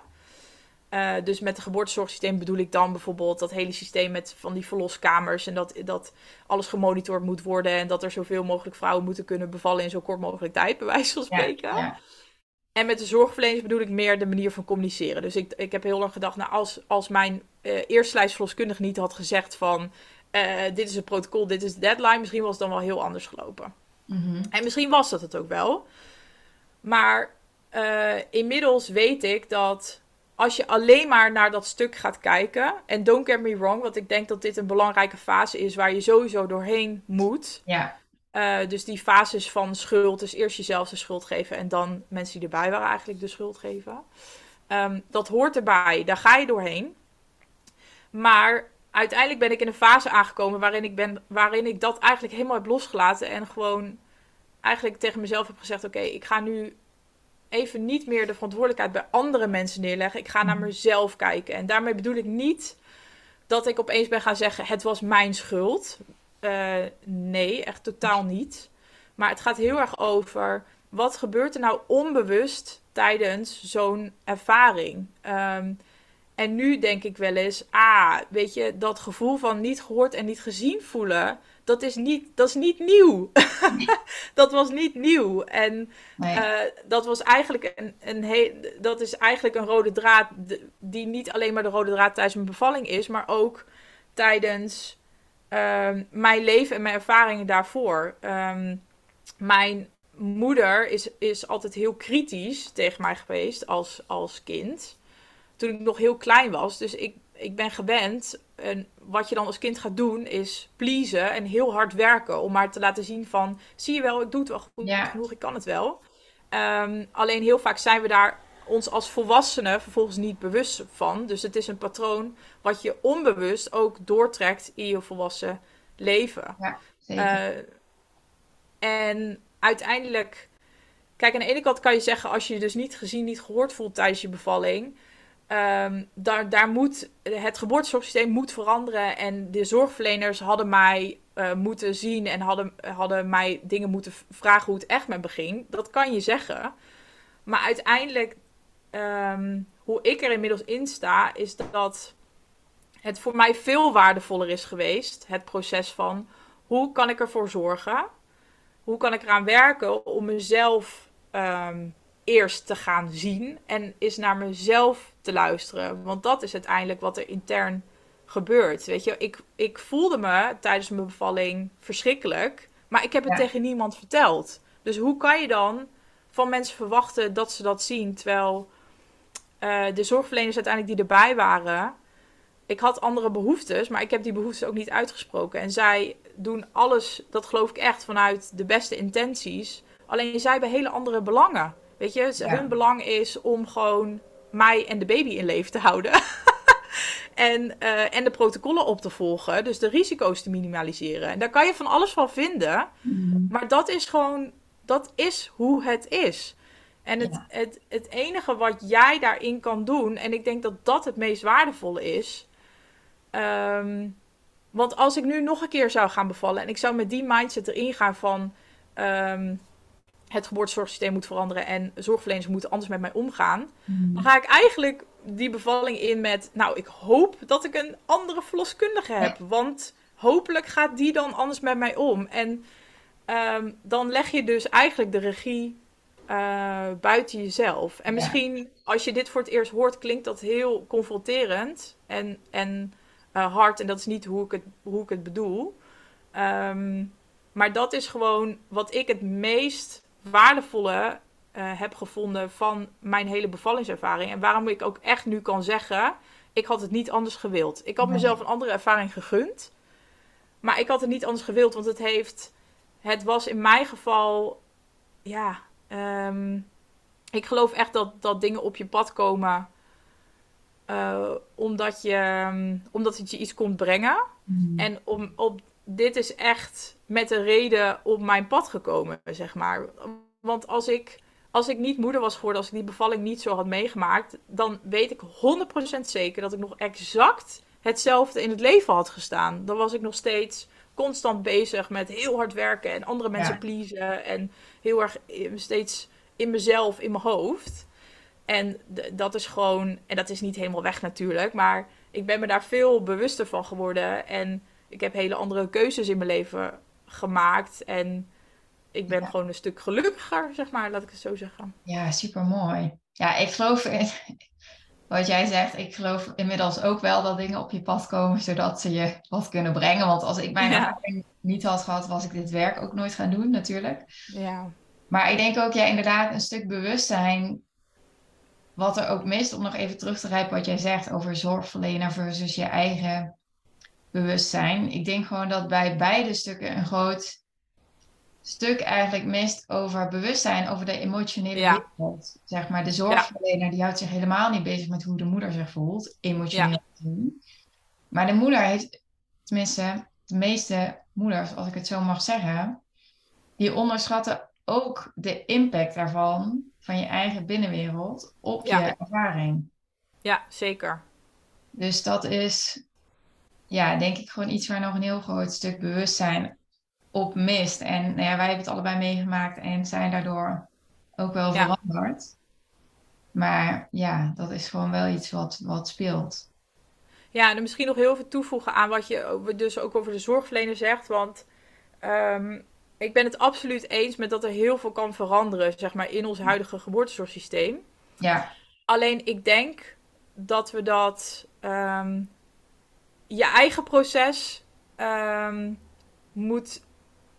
Uh, dus met het geboortezorgsysteem bedoel ik dan bijvoorbeeld dat hele systeem met van die verloskamers en dat, dat alles gemonitord moet worden en dat er zoveel mogelijk vrouwen moeten kunnen bevallen in zo kort mogelijk tijd, bij wijze van spreken. Ja, En met de zorgverleners bedoel ik meer de manier van communiceren. Dus ik, ik heb heel lang gedacht, nou, als, als mijn uh, eerste lijstverloskundige niet had gezegd van uh, dit is het protocol, dit is de deadline, misschien was het dan wel heel anders gelopen. Mhm. En misschien was dat het ook wel. Maar inmiddels weet ik dat als je alleen maar naar dat stuk gaat kijken. En don't get me wrong, want ik denk dat dit een belangrijke fase is waar je sowieso doorheen moet. Ja. Uh, dus die fases van schuld, dus eerst jezelf de schuld geven en dan mensen die erbij waren eigenlijk de schuld geven. Um, dat hoort erbij, daar ga je doorheen. Maar uiteindelijk ben ik in een fase aangekomen waarin ik, ben, waarin ik dat eigenlijk helemaal heb losgelaten en gewoon eigenlijk tegen mezelf heb gezegd: Oké, ik ga nu even niet meer de verantwoordelijkheid bij andere mensen neerleggen. Ik ga naar mhm. mezelf kijken. En daarmee bedoel ik niet dat ik opeens ben gaan zeggen: het was mijn schuld. Uh, nee, echt totaal niet. Maar het gaat heel erg over wat gebeurt er nou onbewust tijdens zo'n ervaring. Um, en nu denk ik wel eens, ah, weet je, dat gevoel van niet gehoord en niet gezien voelen, dat is niet, dat is niet nieuw. dat was niet nieuw. En eh, dat was eigenlijk een, een heel, dat is eigenlijk een rode draad die niet alleen maar de rode draad tijdens mijn bevalling is, maar ook tijdens ehm, mijn leven en mijn ervaringen daarvoor. Um, mijn moeder is, is altijd heel kritisch tegen mij geweest als, als kind. Toen ik nog heel klein was. Dus ik, ik ben gewend en wat je dan als kind gaat doen is pleasen en heel hard werken om maar te laten zien van zie je wel, ik doe het wel goed genoeg, ik kan het wel. Ehm, alleen heel vaak zijn we daar ons als volwassenen vervolgens niet bewust van. Dus het is een patroon wat je onbewust ook doortrekt in je volwassen leven. Ja, zeker. Uh, en uiteindelijk, kijk, aan de ene kant kan je zeggen, als je je dus niet gezien, niet gehoord voelt tijdens je bevalling, Um, daar, daar moet, het geboortezorgsysteem moet veranderen. En de zorgverleners hadden mij uh, moeten zien en hadden, hadden mij dingen moeten vragen hoe het echt met me ging. Dat kan je zeggen. Maar uiteindelijk, um, hoe ik er inmiddels in sta, is dat het voor mij veel waardevoller is geweest. Het proces van hoe kan ik ervoor zorgen? Hoe kan ik eraan werken om mezelf um, eerst te gaan zien en is naar mezelf te luisteren. Want dat is uiteindelijk wat er intern gebeurt. Weet je, ik, ik voelde me tijdens mijn bevalling verschrikkelijk, maar ik heb het tegen niemand verteld. Dus hoe kan je dan van mensen verwachten dat ze dat zien, terwijl uh, de zorgverleners uiteindelijk die erbij waren, ik had andere behoeftes, maar ik heb die behoeftes ook niet uitgesproken. En zij doen alles, dat geloof ik echt, vanuit de beste intenties. Alleen zij hebben hele andere belangen. Weet je, hun belang is om gewoon mij en de baby in leven te houden. en, uh, en de protocollen op te volgen. Dus de risico's te minimaliseren. En daar kan je van alles van vinden. Mhm. Maar dat is gewoon, dat is hoe het is. En het, het, het enige wat jij daarin kan doen, en ik denk dat dat het meest waardevolle is. Um, want als ik nu nog een keer zou gaan bevallen en ik zou met die mindset erin gaan van. Um, het geboortezorgsysteem moet veranderen en zorgverleners moeten anders met mij omgaan. Mhm. Dan ga ik eigenlijk die bevalling in met, nou, ik hoop dat ik een andere verloskundige heb. Want hopelijk gaat die dan anders met mij om. En ehm, dan leg je dus eigenlijk de regie eh, buiten jezelf. En Ja. misschien als je dit voor het eerst hoort, klinkt dat heel confronterend en, en eh, hard. En dat is niet hoe ik het, hoe ik het bedoel. Ehm, maar dat is gewoon wat ik het meest waardevolle eh, heb gevonden van mijn hele bevallingservaring. En waarom ik ook echt nu kan zeggen, ik had het niet anders gewild. Ik had Nee. mezelf een andere ervaring gegund. Maar ik had het niet anders gewild, want het heeft... Het was in mijn geval... Ja, ehm, ik geloof echt dat, dat dingen op je pad komen... eh, omdat, je, ehm, omdat het je iets komt brengen. Mhm. En om, op, dit is echt met een reden op mijn pad gekomen, zeg maar. Want als ik, als ik niet moeder was geworden, als ik die bevalling niet zo had meegemaakt, dan weet ik 100% zeker dat ik nog exact hetzelfde in het leven had gestaan. Dan was ik nog steeds constant bezig met heel hard werken en andere mensen Ja. pleasen en heel erg steeds in mezelf, in mijn hoofd. En dat is gewoon, en dat is niet helemaal weg natuurlijk, maar ik ben me daar veel bewuster van geworden. En ik heb hele andere keuzes in mijn leven gemaakt. En ik ben Ja. gewoon een stuk gelukkiger, zeg maar, laat ik het zo zeggen. Ja, super mooi. Ja, ik geloof wat jij zegt. Ik geloof inmiddels ook wel dat dingen op je pad komen zodat ze je wat kunnen brengen. Want als ik mijn Ja. ervaring niet had gehad, was ik dit werk ook nooit gaan doen, natuurlijk. Ja, Maar ik denk ook, ja, inderdaad, een stuk bewustzijn. Wat er ook mist, om nog even terug te grijpen wat jij zegt over zorgverlener versus je eigen bewustzijn. Ik denk gewoon dat bij beide stukken een groot stuk eigenlijk mist over bewustzijn, over de emotionele Ja. wereld. Zeg maar, de zorgverlener die houdt zich helemaal niet bezig met hoe de moeder zich voelt, emotioneel gezien. Maar de moeder heeft, tenminste, de meeste moeders, als ik het zo mag zeggen, die onderschatten ook de impact daarvan, van je eigen binnenwereld, op Ja. je ervaring. ja zeker. Dus dat is, ja, denk ik gewoon iets waar nog een heel groot stuk bewustzijn op mist. En nou ja, wij hebben het allebei meegemaakt en zijn daardoor ook wel Ja. veranderd. Maar ja, dat is gewoon wel iets wat, wat speelt. Ja, en misschien nog heel veel toevoegen aan wat je dus ook over de zorgverlener zegt. Want ehm, ik ben het absoluut eens met dat er heel veel kan veranderen, zeg maar, in ons huidige geboortezorgsysteem. Ja, Alleen ik denk dat we dat ehm, je eigen proces ehm, moet.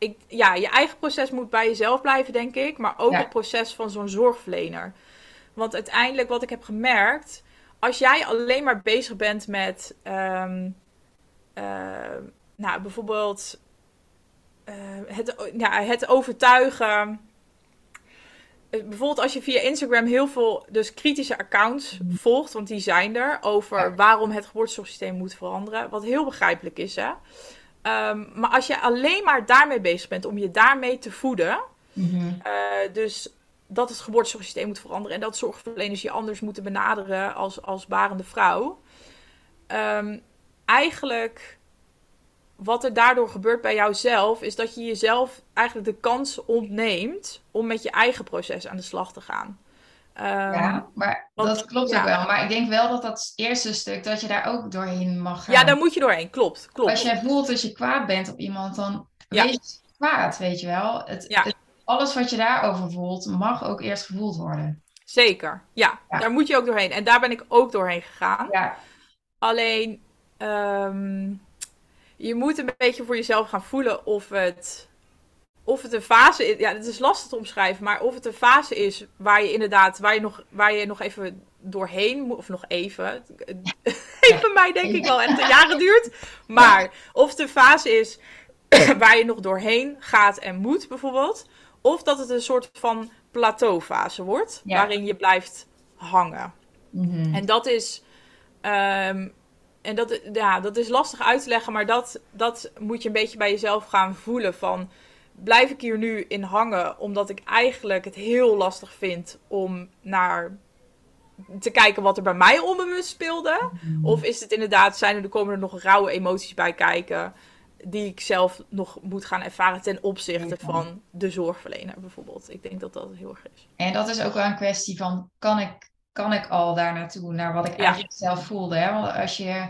Ik, ja, je eigen proces moet bij jezelf blijven, denk ik. Maar ook Ja. het proces van zo'n zorgverlener. Want uiteindelijk, wat ik heb gemerkt. Als jij alleen maar bezig bent met. ehm, eh, nou, bijvoorbeeld. eh, het, ja, het overtuigen eh, bijvoorbeeld als je via Instagram heel veel dus kritische accounts volgt, want die zijn er, over Ja. waarom het geboortezorgsysteem moet veranderen, wat heel begrijpelijk is, hè. Ehm, maar als je alleen maar daarmee bezig bent om je daarmee te voeden, mhm, eh, dus dat het geboortezorgsysteem moet veranderen en dat zorgverleners je anders moeten benaderen als, als barende vrouw. Ehm, eigenlijk, wat er daardoor gebeurt bij jouzelf, is dat je jezelf eigenlijk de kans ontneemt om met je eigen proces aan de slag te gaan. Ehm, ja, maar want- dat klopt ja. ook wel. Maar ik denk wel dat dat eerste stuk, dat je daar ook doorheen mag gaan. ja, daar moet je doorheen. Klopt, klopt. Als jij voelt dat je kwaad bent op iemand, dan Ja. wees kwaad, weet je wel. Het, Ja. het- alles wat je daarover voelt, mag ook eerst gevoeld worden. Zeker. Ja, Ja. daar moet je ook doorheen. En daar ben ik ook doorheen gegaan. Ja, Alleen, ehm, je moet een beetje voor jezelf gaan voelen of het, of het een fase is. Ja, het is lastig te omschrijven, maar of het een fase is waar je inderdaad, waar je nog, waar je nog even doorheen moet, of nog even. Bij mij denk ik wel echt een jaren duurt. Maar of het een fase is waar je nog doorheen gaat en moet, bijvoorbeeld. Of dat het een soort van plateaufase wordt, Ja. waarin je blijft hangen. mhm. En dat is. ehm, en dat, ja, dat is lastig uit te leggen, maar dat, dat moet je een beetje bij jezelf gaan voelen. Van blijf ik hier nu in hangen, omdat ik eigenlijk het heel lastig vind om naar te kijken wat er bij mij onbewust speelde. Mhm. Of is het inderdaad, zijn er, er komen er nog rauwe emoties bij kijken, die ik zelf nog moet gaan ervaren ten opzichte van de zorgverlener bijvoorbeeld. Ik denk dat dat heel erg is. En dat is ook wel een kwestie van, kan ik, kan ik al daar naartoe, naar wat ik Ja. eigenlijk zelf voelde. Hè? Want als je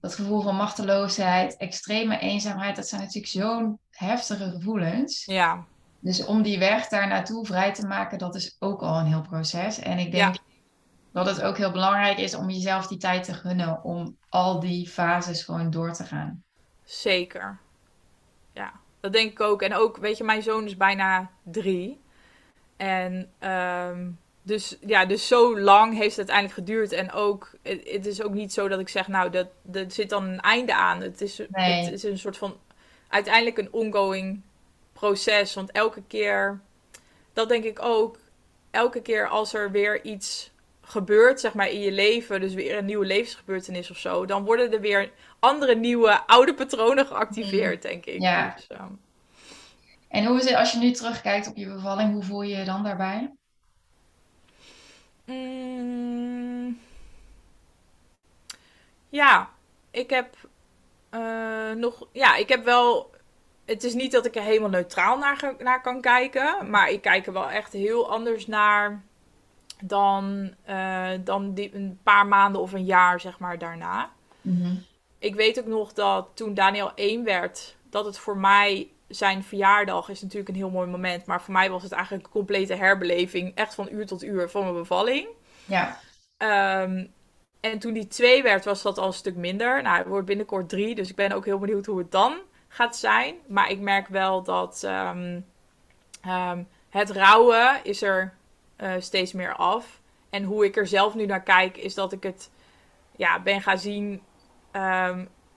dat gevoel van machteloosheid, extreme eenzaamheid, dat zijn natuurlijk zo'n heftige gevoelens. Ja, Dus om die weg daar naartoe vrij te maken, dat is ook al een heel proces. En ik denk Ja. dat het ook heel belangrijk is om jezelf die tijd te gunnen om al die fases gewoon door te gaan. Zeker. Ja, dat denk ik ook. En ook, weet je, mijn zoon is bijna drie. En ehm, dus, ja, dus zo lang heeft het uiteindelijk geduurd. En ook, het, is ook niet zo dat ik zeg, nou, dat, dat zit dan een einde aan. Het is, Nee. het is een soort van, uiteindelijk een ongoing proces. Want elke keer, dat denk ik ook, elke keer als er weer iets gebeurt, zeg maar, in je leven, dus weer een nieuwe levensgebeurtenis of zo, dan worden er weer andere nieuwe oude patronen geactiveerd, denk ik. Ja. Dus, ehm, En hoe is het als je nu terugkijkt op je bevalling, hoe voel je je dan daarbij? Mm, ja, ik heb eh, nog. Ja, ik heb wel. Het is niet dat ik er helemaal neutraal naar, naar kan kijken. Maar ik kijk er wel echt heel anders naar dan, eh, dan die, een paar maanden of een jaar, zeg maar, daarna. Mhm. Ik weet ook nog dat toen Daniel 1 werd, dat het voor mij. Zijn verjaardag is natuurlijk een heel mooi moment. Maar voor mij was het eigenlijk een complete herbeleving. Echt van uur tot uur van mijn bevalling. Ja, Ehm, en toen die twee werd, was dat al een stuk minder. Nou, het wordt binnenkort drie, dus ik ben ook heel benieuwd hoe het dan gaat zijn. Maar ik merk wel dat ehm, ehm, het rouwen is er eh, steeds meer af. En hoe ik er zelf nu naar kijk, is dat ik het ja, ben gaan zien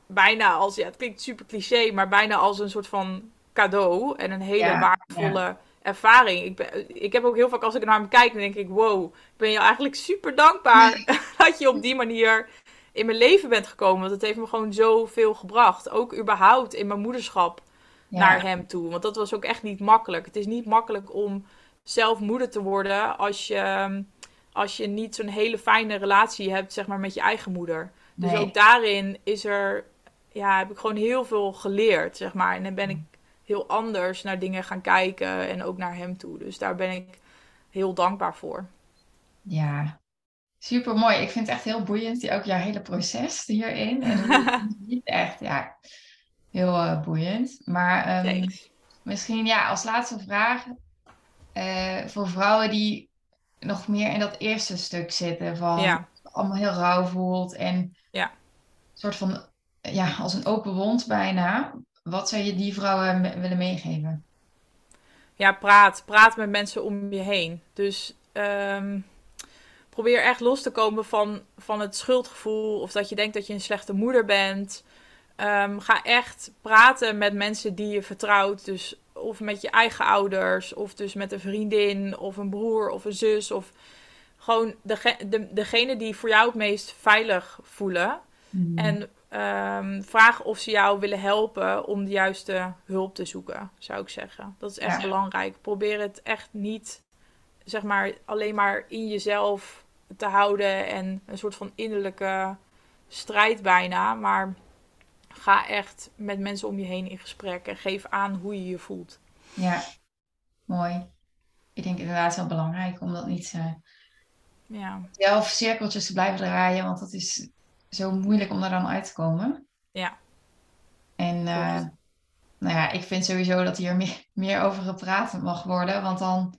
bijna als, ja, het klinkt super cliché, maar bijna als een soort van cadeau en een hele Ja, waardevolle ervaring. Ik, ben, ik heb ook heel vaak als ik naar hem kijk, dan denk ik, wow, ik ben je eigenlijk super dankbaar dat je op die manier in mijn leven bent gekomen. Want het heeft me gewoon zoveel gebracht. Ook überhaupt in mijn moederschap ja, naar hem toe. Want dat was ook echt niet makkelijk. Het is niet makkelijk om zelf moeder te worden als je, als je niet zo'n hele fijne relatie hebt, zeg maar, met je eigen moeder. Dus Nee. ook daarin is er, ja, heb ik gewoon heel veel geleerd, zeg maar. En dan ben ik heel anders naar dingen gaan kijken en ook naar hem toe. Dus daar ben ik heel dankbaar voor. Ja, super mooi. Ik vind het echt heel boeiend, die- ook jouw hele proces hierin. En ziet, echt, ja, heel eh, boeiend. Maar ehm, misschien ja, als laatste vraag eh, voor vrouwen die nog meer in dat eerste stuk zitten van Ja, allemaal heel rauw voelt en ja. een soort van ja, als een open wond bijna. Wat zou je die vrouwen me- willen meegeven? Ja, praat. Praat met mensen om je heen. Dus ehm, probeer echt los te komen van, van het schuldgevoel of dat je denkt dat je een slechte moeder bent. Ehm, ga echt praten met mensen die je vertrouwt. Dus of met je eigen ouders, of dus met een vriendin, of een broer, of een zus. Of gewoon dege- de, degene die voor jou het meest veilig voelen. En ehm, vraag of ze jou willen helpen om de juiste hulp te zoeken, zou ik zeggen. Dat is echt Ja. belangrijk. Probeer het echt niet, zeg maar, alleen maar in jezelf te houden en een soort van innerlijke strijd bijna. Maar ga echt met mensen om je heen in gesprek en geef aan hoe je je voelt. Ja, mooi. Ik denk inderdaad heel belangrijk om dat niet eh, Ja, zelf cirkeltjes te blijven draaien, want dat is zo moeilijk om daar dan uit te komen. ja, En eh, nou ja, ik vind sowieso dat hier meer, meer over gepraat mag worden, want dan,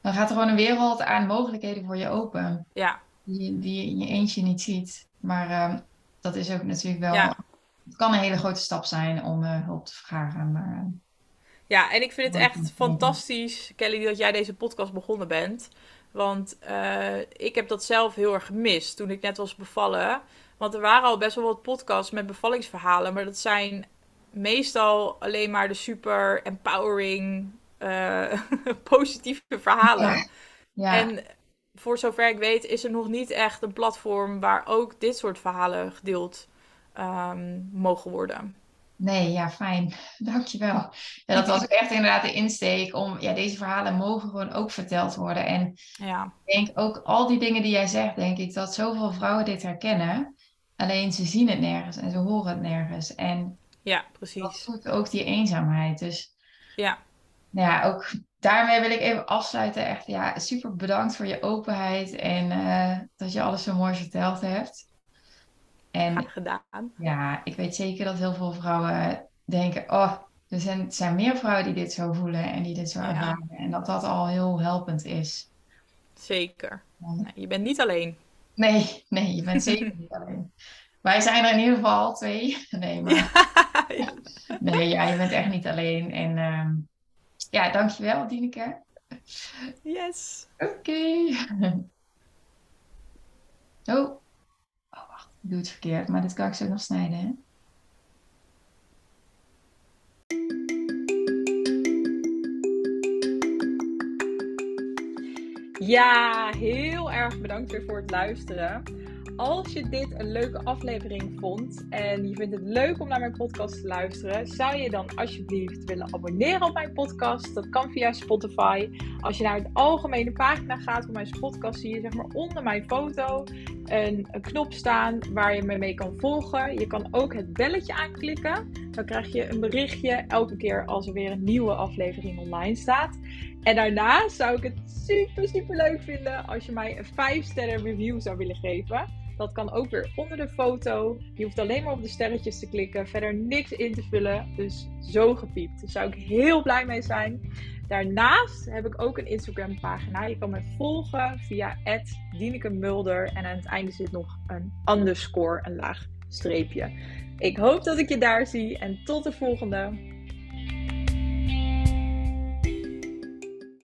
dan gaat er gewoon een wereld aan mogelijkheden voor je open, ja, die, die je in je eentje niet ziet. Maar ehm, dat is ook natuurlijk wel, Ja. het kan een hele grote stap zijn om eh, hulp te vragen. Maar eh, Ja, en ik vind het echt fantastisch, Kelly, dat jij deze podcast begonnen bent. Want eh, ik heb dat zelf heel erg gemist toen ik net was bevallen. Want er waren al best wel wat podcasts met bevallingsverhalen. Maar dat zijn meestal alleen maar de super empowering, eh, positieve verhalen. Ja. ja, En voor zover ik weet is er nog niet echt een platform waar ook dit soort verhalen gedeeld ehm, mogen worden. Nee, ja, fijn. Dankjewel. Ja, dat was ook echt inderdaad de insteek om, ja, deze verhalen mogen gewoon ook verteld worden. En Ja, Ik denk ook al die dingen die jij zegt, denk ik dat zoveel vrouwen dit herkennen. Alleen ze zien het nergens en ze horen het nergens. En ja, dat precies. voelt ook die eenzaamheid. Dus Ja. nou ja, ook daarmee wil ik even afsluiten. Echt ja, super bedankt voor je openheid en eh, dat je alles zo mooi verteld hebt. En gedaan. ja, ik weet zeker dat heel veel vrouwen denken, oh, er zijn, er zijn meer vrouwen die dit zo voelen en die dit zo Ja. ervaren. En dat dat al heel helpend is. Zeker. Ja. Je bent niet alleen. Nee, nee, je bent zeker niet alleen. Wij zijn er in ieder geval twee. Nee, maar Ja. nee, ja, je bent echt niet alleen. En ehm, ja, dankjewel, Dieneke. Yes. Oké. Oh. Oh. Ik doe het verkeerd, maar dit kan ik zo nog snijden, hè? Ja, heel erg bedankt weer voor het luisteren. Als je dit een leuke aflevering vond en je vindt het leuk om naar mijn podcast te luisteren, zou je dan alsjeblieft willen abonneren op mijn podcast? Dat kan via Spotify. Als je naar de algemene pagina gaat van mijn podcast, zie je zeg maar onder mijn foto een, knop staan waar je me mee kan volgen. Je kan ook het belletje aanklikken. Dan krijg je een berichtje elke keer als er weer een nieuwe aflevering online staat. En daarnaast zou ik het super, super leuk vinden als je mij een 5 sterren review zou willen geven. Dat kan ook weer onder de foto. Je hoeft alleen maar op de sterretjes te klikken, verder niks in te vullen. Dus zo gepiept. Daar zou ik heel blij mee zijn. Daarnaast heb ik ook een Instagram pagina. Je kan me volgen via Dieneke Mulder. En aan het einde zit nog een underscore, een laag streepje. Ik hoop dat ik je daar zie en tot de volgende.